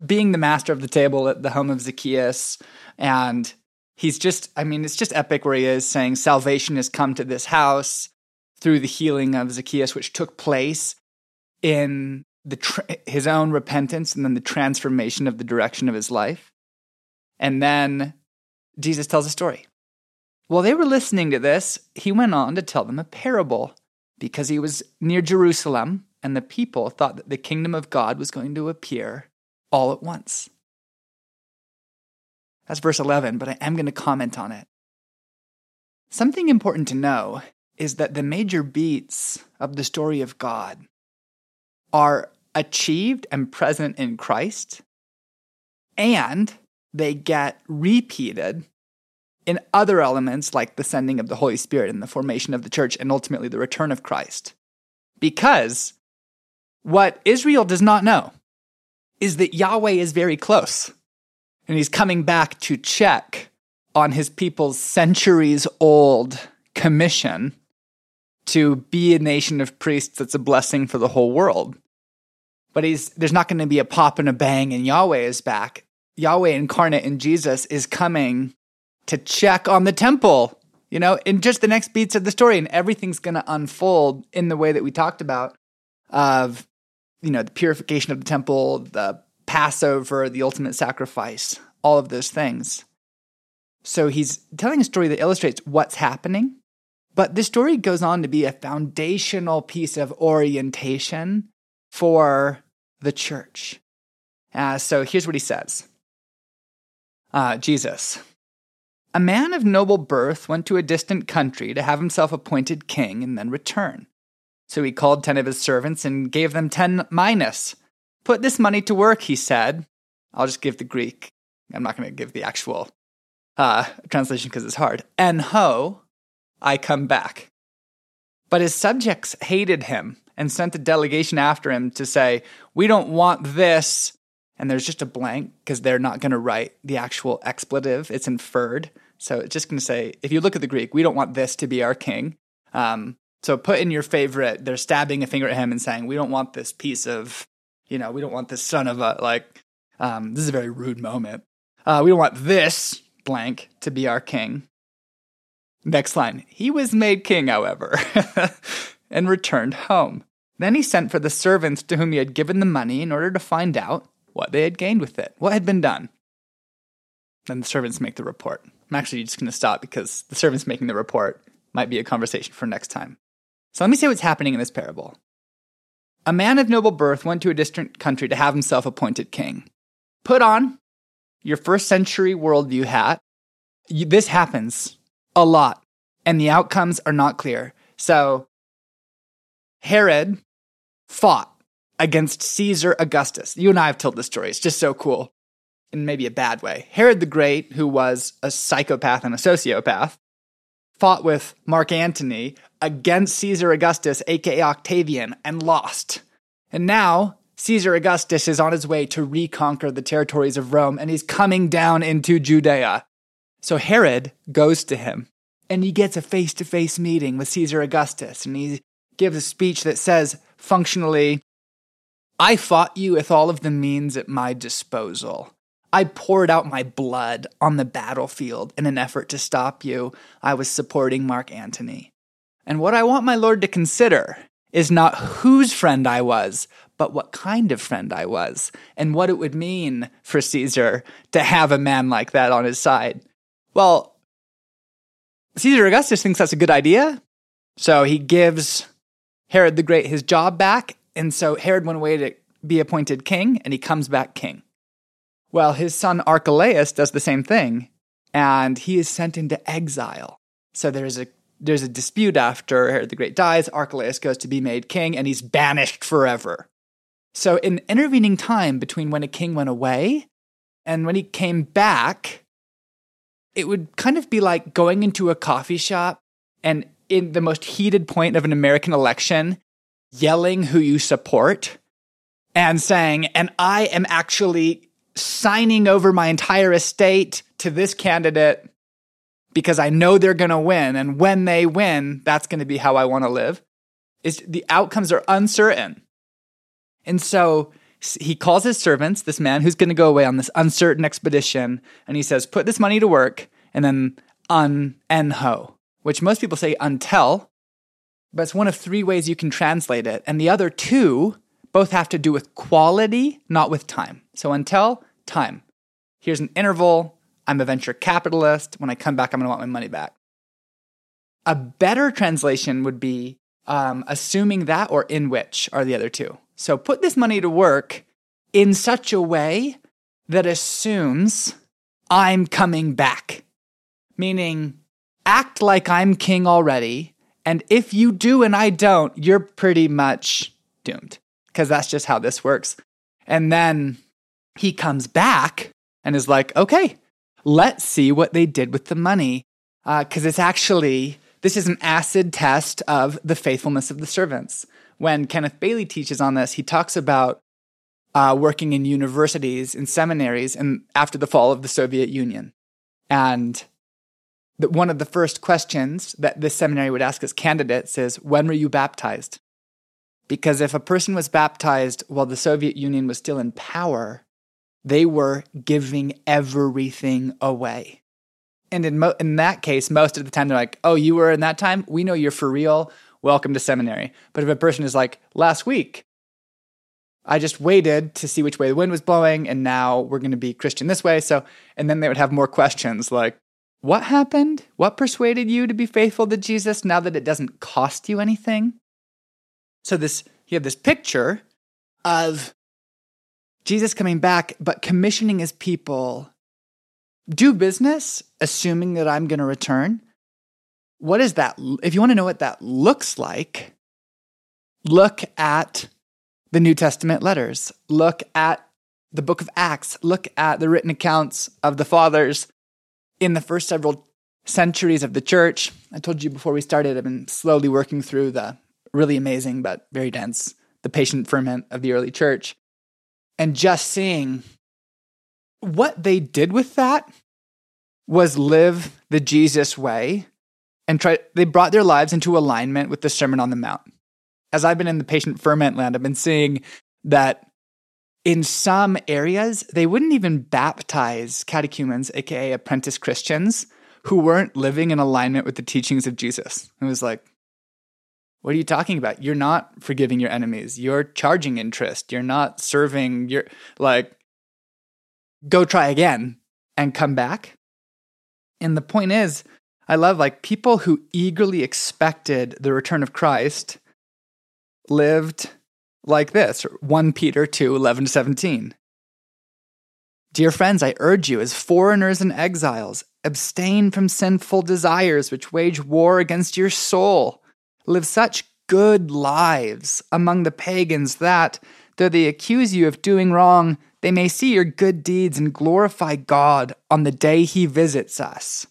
being the master of the table at the home of Zacchaeus. And he's just, I mean, it's just epic where he is saying, Salvation has come to this house through the healing of Zacchaeus, which took place in the tra- his own repentance and then the transformation of the direction of his life. And then Jesus tells a story. While they were listening to this, he went on to tell them a parable because he was near Jerusalem and the people thought that the kingdom of God was going to appear all at once. That's verse 11, but I am going to comment on it. Something important to know is that the major beats of the story of God are achieved and present in Christ, and they get repeated in other elements like the sending of the Holy Spirit and the formation of the church and ultimately the return of Christ. Because what Israel does not know is that Yahweh is very close and he's coming back to check on his people's centuries old commission to be a nation of priests that's a blessing for the whole world. But he's there's not going to be a pop and a bang and Yahweh is back. Yahweh incarnate in Jesus is coming to check on the temple, you know, in just the next beats of the story. And everything's going to unfold in the way that we talked about of, you know, the purification of the temple, the Passover, the ultimate sacrifice, all of those things. So he's telling a story that illustrates what's happening. But this story goes on to be a foundational piece of orientation for the church. Uh, so here's what he says uh, Jesus. A man of noble birth went to a distant country to have himself appointed king and then return. So he called ten of his servants and gave them ten minas. Put this money to work, he said. I'll just give the Greek. I'm not going to give the actual uh, translation because it's hard. En ho, I come back. But his subjects hated him and sent a delegation after him to say, We don't want this. And there's just a blank because they're not going to write the actual expletive. It's inferred. So it's just going to say, if you look at the Greek, we don't want this to be our king. Um, so put in your favorite, they're stabbing a finger at him and saying, We don't want this piece of, you know, we don't want this son of a, like, um, this is a very rude moment. Uh, we don't want this blank to be our king. Next line. He was made king, however, and returned home. Then he sent for the servants to whom he had given the money in order to find out what they had gained with it, what had been done. Then the servants make the report. I'm actually just going to stop because the servants making the report might be a conversation for next time. So let me say what's happening in this parable. A man of noble birth went to a distant country to have himself appointed king. Put on your first century worldview hat. You, this happens a lot, and the outcomes are not clear. So, Herod fought against Caesar Augustus. You and I have told this story. It's just so cool in maybe a bad way. Herod the Great, who was a psychopath and a sociopath, fought with Mark Antony against Caesar Augustus, aka Octavian, and lost. And now Caesar Augustus is on his way to reconquer the territories of Rome and he's coming down into Judea. So Herod goes to him and he gets a face to face meeting with Caesar Augustus and he gives a speech that says, functionally, I fought you with all of the means at my disposal. I poured out my blood on the battlefield in an effort to stop you. I was supporting Mark Antony. And what I want my Lord to consider is not whose friend I was, but what kind of friend I was, and what it would mean for Caesar to have a man like that on his side. Well, Caesar Augustus thinks that's a good idea. So he gives Herod the Great his job back. And so Herod went away to be appointed king, and he comes back king. Well, his son Archelaus does the same thing, and he is sent into exile. So there's a there's a dispute after Herod the Great dies. Archelaus goes to be made king, and he's banished forever. So, in intervening time between when a king went away and when he came back, it would kind of be like going into a coffee shop and in the most heated point of an American election, yelling who you support and saying, and I am actually signing over my entire estate to this candidate because I know they're going to win. And when they win, that's going to be how I want to live. Is the outcomes are uncertain. And so he calls his servants, this man who's going to go away on this uncertain expedition, and he says, Put this money to work, and then un en ho, which most people say until, but it's one of three ways you can translate it. And the other two both have to do with quality, not with time. So until, time. Here's an interval. I'm a venture capitalist. When I come back, I'm going to want my money back. A better translation would be um, assuming that or in which are the other two. So put this money to work in such a way that assumes I'm coming back, meaning act like I'm king already. And if you do and I don't, you're pretty much doomed because that's just how this works. And then he comes back and is like, okay, let's see what they did with the money. Because uh, it's actually, this is an acid test of the faithfulness of the servants when Kenneth Bailey teaches on this, he talks about uh, working in universities and seminaries and after the fall of the Soviet Union. And that one of the first questions that this seminary would ask its candidates is, When were you baptized? Because if a person was baptized while the Soviet Union was still in power, they were giving everything away. And in, mo- in that case, most of the time they're like, oh, you were in that time? We know you're for real. Welcome to seminary. But if a person is like, last week, I just waited to see which way the wind was blowing, and now we're going to be Christian this way. So, and then they would have more questions like, what happened? What persuaded you to be faithful to Jesus now that it doesn't cost you anything? So, this, you have this picture of Jesus coming back, but commissioning his people do business, assuming that I'm going to return. What is that? If you want to know what that looks like, look at the New Testament letters, look at the book of Acts, look at the written accounts of the fathers in the first several centuries of the church. I told you before we started, I've been slowly working through the really amazing but very dense, the patient ferment of the early church and just seeing what they did with that was live the Jesus way and try they brought their lives into alignment with the Sermon on the Mount. As I've been in the patient ferment land, I've been seeing that in some areas they wouldn't even baptize catechumens, aka apprentice Christians, who weren't living in alignment with the teachings of Jesus. It was like, what are you talking about? You're not forgiving your enemies. You're charging interest. You're not serving. You're like, go try again and come back. And the point is, I love like people who eagerly expected the return of Christ lived like this 1 Peter 2 11 17. Dear friends, I urge you, as foreigners and exiles, abstain from sinful desires which wage war against your soul live such good lives among the pagans that, though they accuse you of doing wrong, they may see your good deeds and glorify God on the day he visits us.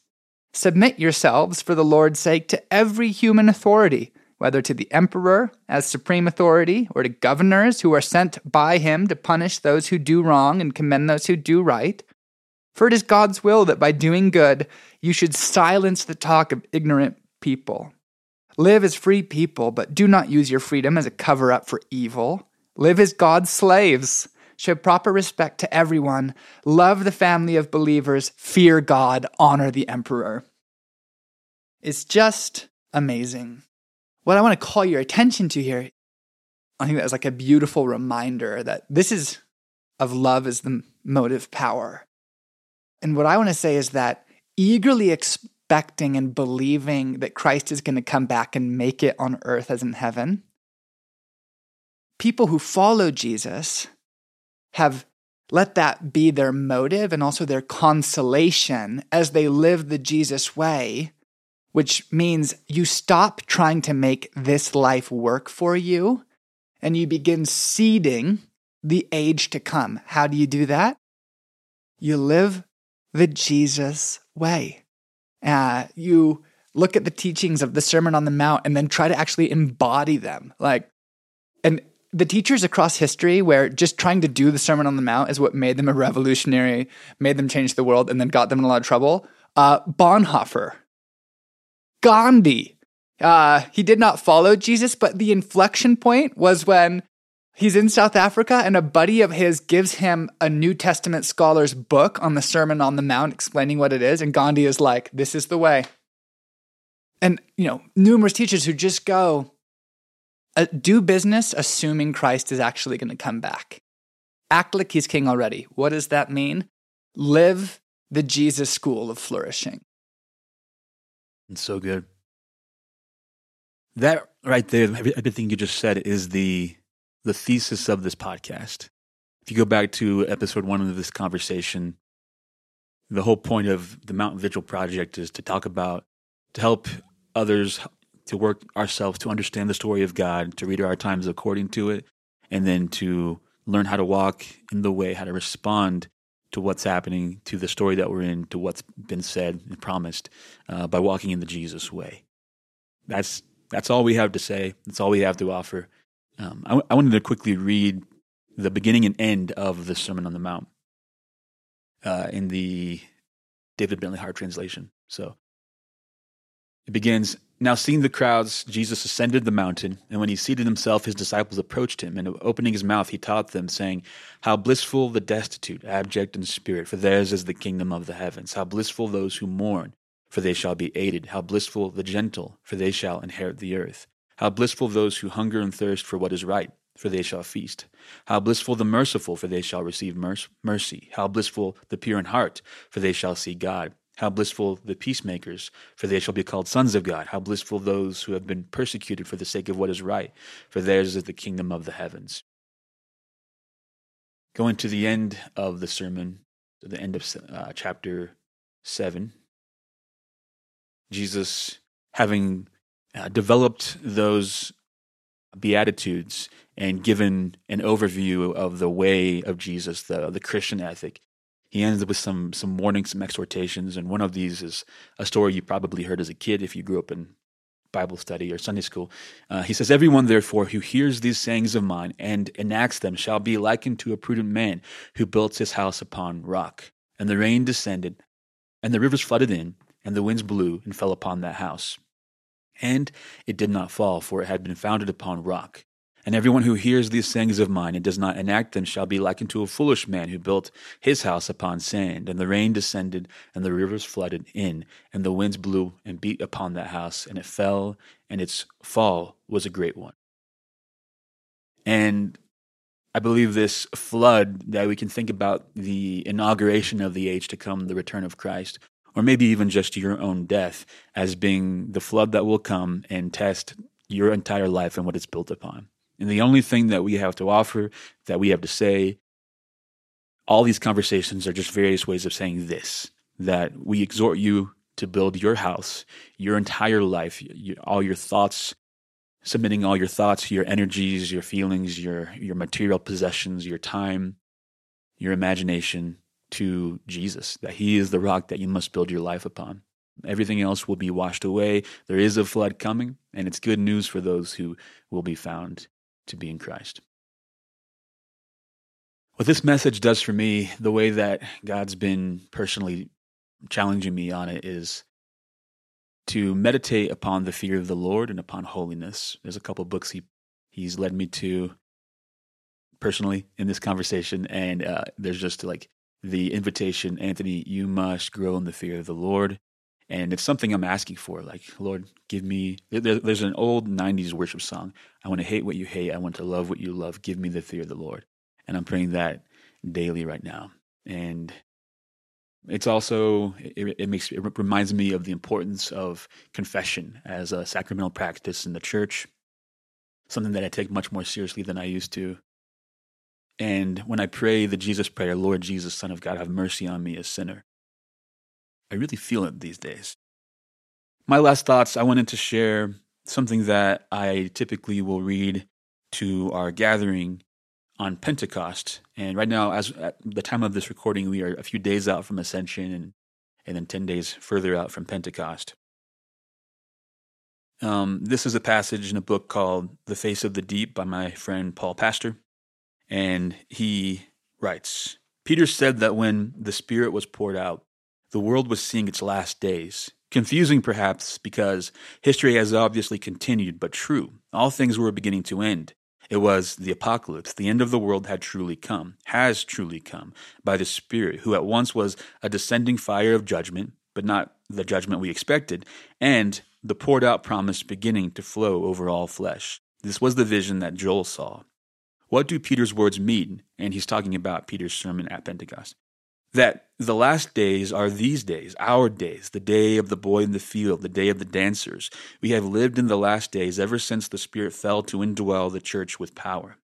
Submit yourselves, for the Lord's sake, to every human authority, whether to the emperor as supreme authority or to governors who are sent by him to punish those who do wrong and commend those who do right. For it is God's will that by doing good you should silence the talk of ignorant people. Live as free people, but do not use your freedom as a cover up for evil. Live as God's slaves. Show proper respect to everyone. Love the family of believers. Fear God. Honor the emperor. It's just amazing. What I want to call your attention to here, I think that is like a beautiful reminder that this is of love as the motive power. And what I want to say is that eagerly expecting and believing that Christ is going to come back and make it on earth as in heaven. People who follow Jesus have let that be their motive and also their consolation as they live the Jesus way, which means you stop trying to make this life work for you and you begin seeding the age to come. How do you do that? You live the Jesus way. Uh, you look at the teachings of the Sermon on the Mount and then try to actually embody them. Like, and the teachers across history where just trying to do the Sermon on the Mount is what made them a revolutionary, made them change the world, and then got them in a lot of trouble. Uh, Bonhoeffer, Gandhi. Uh, he did not follow Jesus, but the inflection point was when He's in South Africa, and a buddy of his gives him a New Testament scholar's book on the Sermon on the Mount explaining what it is. And Gandhi is like, This is the way. And, you know, numerous teachers who just go, uh, do business assuming Christ is actually going to come back. Act like he's king already. What does that mean? Live the Jesus school of flourishing. It's so good. That right there, everything you just said is the the thesis of this podcast. If you go back to episode one of this conversation, the whole point of the Mountain Vigil Project is to talk about, to help others, to work ourselves to understand the story of God, to read our times according to it, and then to learn how to walk in the way, how to respond to what's happening, to the story that we're in, to what's been said and promised uh, by walking in the Jesus way. That's that's all we have to say. That's all we have to offer. Um, I, I wanted to quickly read the beginning and end of the Sermon on the Mount uh, in the David Bentley Hart translation. So, It begins Now, seeing the crowds, Jesus ascended the mountain, and when he seated himself, his disciples approached him, and opening his mouth, he taught them, saying, How blissful the destitute, abject in spirit, for theirs is the kingdom of the heavens. How blissful those who mourn, for they shall be aided. How blissful the gentle, for they shall inherit the earth. How blissful those who hunger and thirst for what is right, for they shall feast. How blissful the merciful, for they shall receive mercy. How blissful the pure in heart, for they shall see God. How blissful the peacemakers, for they shall be called sons of God. How blissful those who have been persecuted for the sake of what is right, for theirs is the kingdom of the heavens. Going to the end of the sermon, to the end of uh, chapter 7, Jesus, having uh, developed those Beatitudes and given an overview of the way of Jesus, the, the Christian ethic, he ends up with some some warnings, some exhortations, and one of these is a story you probably heard as a kid if you grew up in Bible study or Sunday school. Uh, he says, "Everyone therefore who hears these sayings of mine and enacts them shall be likened to a prudent man who built his house upon rock. And the rain descended, and the rivers flooded in, and the winds blew and fell upon that house." And it did not fall, for it had been founded upon rock. And everyone who hears these sayings of mine and does not enact them shall be likened to a foolish man who built his house upon sand. And the rain descended, and the rivers flooded in, and the winds blew and beat upon that house, and it fell, and its fall was a great one. And I believe this flood that we can think about the inauguration of the age to come, the return of Christ, or maybe even just your own death, as being the flood that will come and test your entire life and what it's built upon. And the only thing that we have to offer, that we have to say, all these conversations are just various ways of saying this that we exhort you to build your house, your entire life, all your thoughts, submitting all your thoughts, your energies, your feelings, your, your material possessions, your time, your imagination to Jesus, that He is the rock that you must build your life upon. Everything else will be washed away. There is a flood coming, and it's good news for those who will be found to be in Christ. What this message does for me, the way that God's been personally challenging me on it, is to meditate upon the fear of the Lord and upon holiness. There's a couple books he he's led me to personally in this conversation, and uh, there's just like the invitation, Anthony, you must grow in the fear of the Lord and it's something I'm asking for. Like, Lord, give me. There, there's an old '90s worship song. I want to hate what you hate. I want to love what you love. Give me the fear of the Lord. And I'm praying that daily right now. And it's also it, it makes it reminds me of the importance of confession as a sacramental practice in the church. Something that I take much more seriously than I used to. And when I pray the Jesus prayer, Lord Jesus, Son of God, have mercy on me, a sinner I really feel it these days. My last thoughts I wanted to share something that I typically will read to our gathering on Pentecost. And right now, as at the time of this recording, we are a few days out from Ascension and, and then 10 days further out from Pentecost. Um, this is a passage in a book called The Face of the Deep by my friend Paul Pastor. And he writes Peter said that when the Spirit was poured out, the world was seeing its last days. Confusing, perhaps, because history has obviously continued, but true. All things were beginning to end. It was the apocalypse. The end of the world had truly come, has truly come, by the Spirit, who at once was a descending fire of judgment, but not the judgment we expected, and the poured out promise beginning to flow over all flesh. This was the vision that Joel saw. What do Peter's words mean? And he's talking about Peter's sermon at Pentecost that the last days are these days, our days, the day of the boy in the field, the day of the dancers. We have lived in the last days ever since the Spirit fell to indwell the church with power.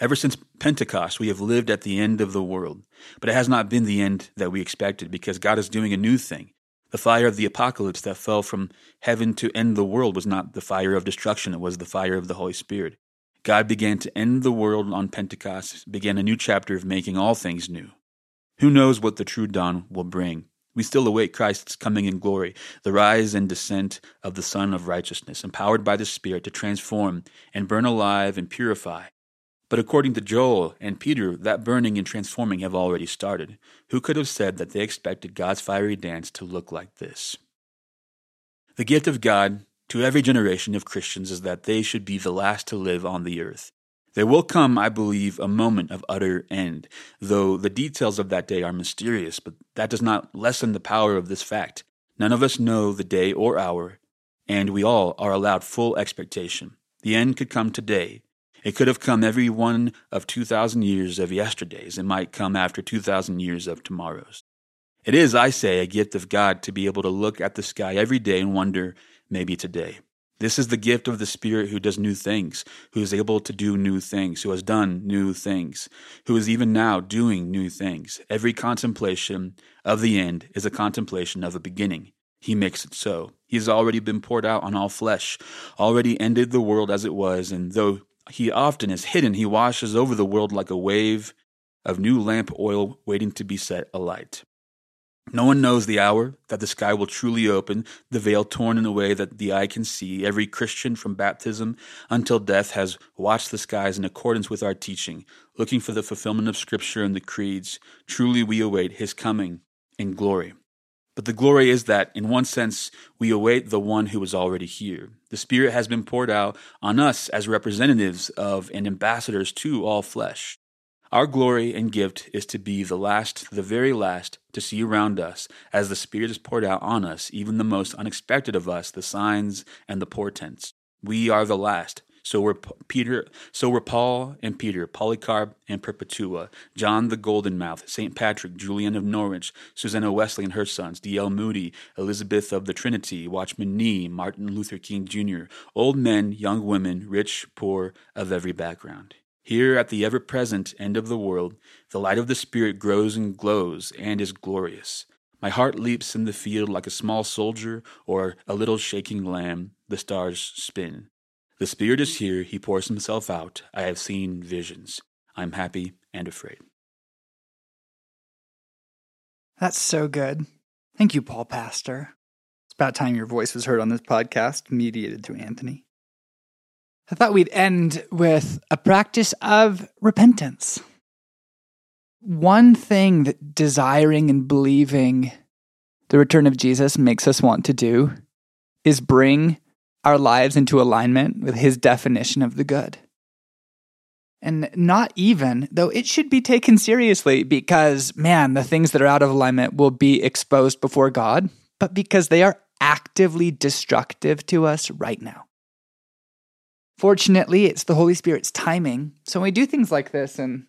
Ever since Pentecost, we have lived at the end of the world, but it has not been the end that we expected because God is doing a new thing. The fire of the apocalypse that fell from heaven to end the world was not the fire of destruction, it was the fire of the Holy Spirit. God began to end the world on Pentecost, began a new chapter of making all things new. Who knows what the true dawn will bring? We still await Christ's coming in glory, the rise and descent of the Sun of Righteousness, empowered by the Spirit to transform and burn alive and purify. But according to Joel and Peter, that burning and transforming have already started. Who could have said that they expected God's fiery dance to look like this? The gift of God to every generation of Christians is that they should be the last to live on the earth. There will come, I believe, a moment of utter end, though the details of that day are mysterious, but that does not lessen the power of this fact. None of us know the day or hour, and we all are allowed full expectation. The end could come today. It could have come every one of 2,000 years of yesterdays. It might come after 2,000 years of tomorrows. It is, I say, a gift of God to be able to look at the sky every day and wonder, maybe today. This is the gift of the Spirit who does new things, who is able to do new things, who has done new things, who is even now doing new things. Every contemplation of the end is a contemplation of a beginning. He makes it so. He has already been poured out on all flesh, already ended the world as it was, and though he often is hidden, he washes over the world like a wave of new lamp oil waiting to be set alight. No one knows the hour that the sky will truly open, the veil torn in a way that the eye can see. Every Christian from baptism until death has watched the skies in accordance with our teaching, looking for the fulfillment of Scripture and the creeds. Truly we await his coming in glory. But the glory is that, in one sense, we await the one who is already here. The Spirit has been poured out on us as representatives of and ambassadors to all flesh. Our glory and gift is to be the last, the very last, to see around us as the Spirit is poured out on us, even the most unexpected of us, the signs and the portents. We are the last. So were Peter, so were Paul and Peter, Polycarp and Perpetua, John the Golden Mouth, St. Patrick, Julian of Norwich, Susanna Wesley and her sons, D.L. Moody, Elizabeth of the Trinity, Watchman Nee, Martin Luther King Jr., old men, young women, rich, poor, of every background. Here at the ever present end of the world, the light of the Spirit grows and glows and is glorious. My heart leaps in the field like a small soldier or a little shaking lamb. The stars spin. The Spirit is here. He pours himself out. I have seen visions. I am happy and afraid. That's so good. Thank you, Paul Pastor. It's about time your voice was heard on this podcast, mediated through Anthony. I thought we'd end with a practice of repentance. One thing that desiring and believing the return of Jesus makes us want to do is bring our lives into alignment with his definition of the good. And not even, though it should be taken seriously because, man, the things that are out of alignment will be exposed before God, but because they are actively destructive to us right now. Fortunately, it's the Holy Spirit's timing. So when we do things like this and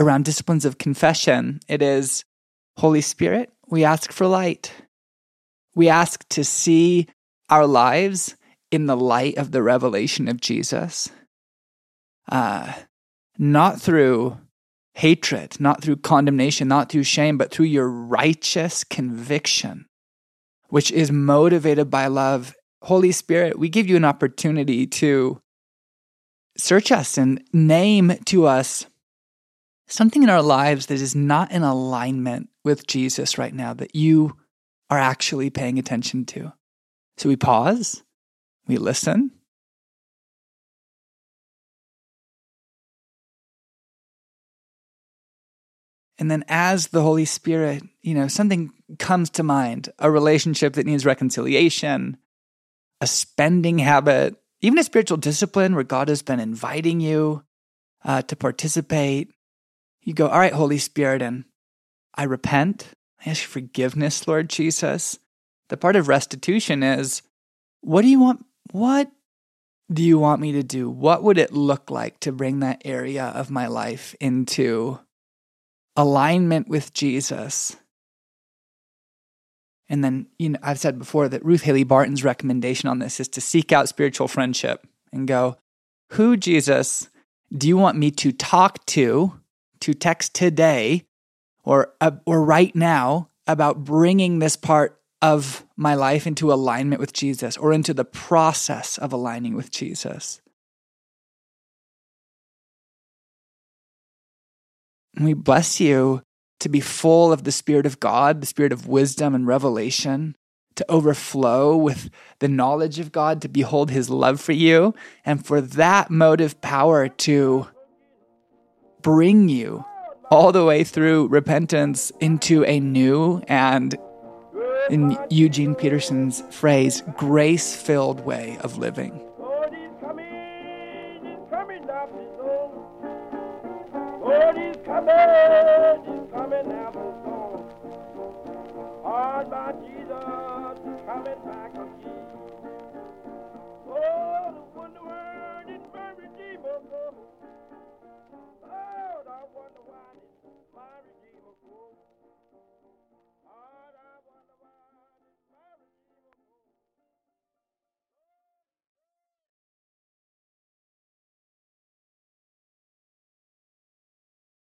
around disciplines of confession, it is Holy Spirit, we ask for light. We ask to see our lives in the light of the revelation of Jesus. Uh, not through hatred, not through condemnation, not through shame, but through your righteous conviction, which is motivated by love. Holy Spirit, we give you an opportunity to search us and name to us something in our lives that is not in alignment with Jesus right now that you are actually paying attention to. So we pause, we listen. And then, as the Holy Spirit, you know, something comes to mind a relationship that needs reconciliation, a spending habit even a spiritual discipline where God has been inviting you uh, to participate, you go, All right, Holy Spirit, and I repent. I ask forgiveness, Lord Jesus. The part of restitution is what do you want? What do you want me to do? What would it look like to bring that area of my life into alignment with Jesus? And then, you know, I've said before that Ruth Haley Barton's recommendation on this is to seek out spiritual friendship and go, who, Jesus, do you want me to talk to, to text today or, uh, or right now about bringing this part of my life into alignment with Jesus or into the process of aligning with Jesus? We bless you to be full of the Spirit of God, the Spirit of wisdom and revelation, to overflow with the knowledge of God, to behold His love for you, and for that motive power to bring you all the way through repentance into a new and in Eugene Peterson's phrase, grace filled way of living. Lord, Hard by Jesus, coming back again. Oh, the wonder word is my Redeemer. go. Lord, I wonder why did my Redeemer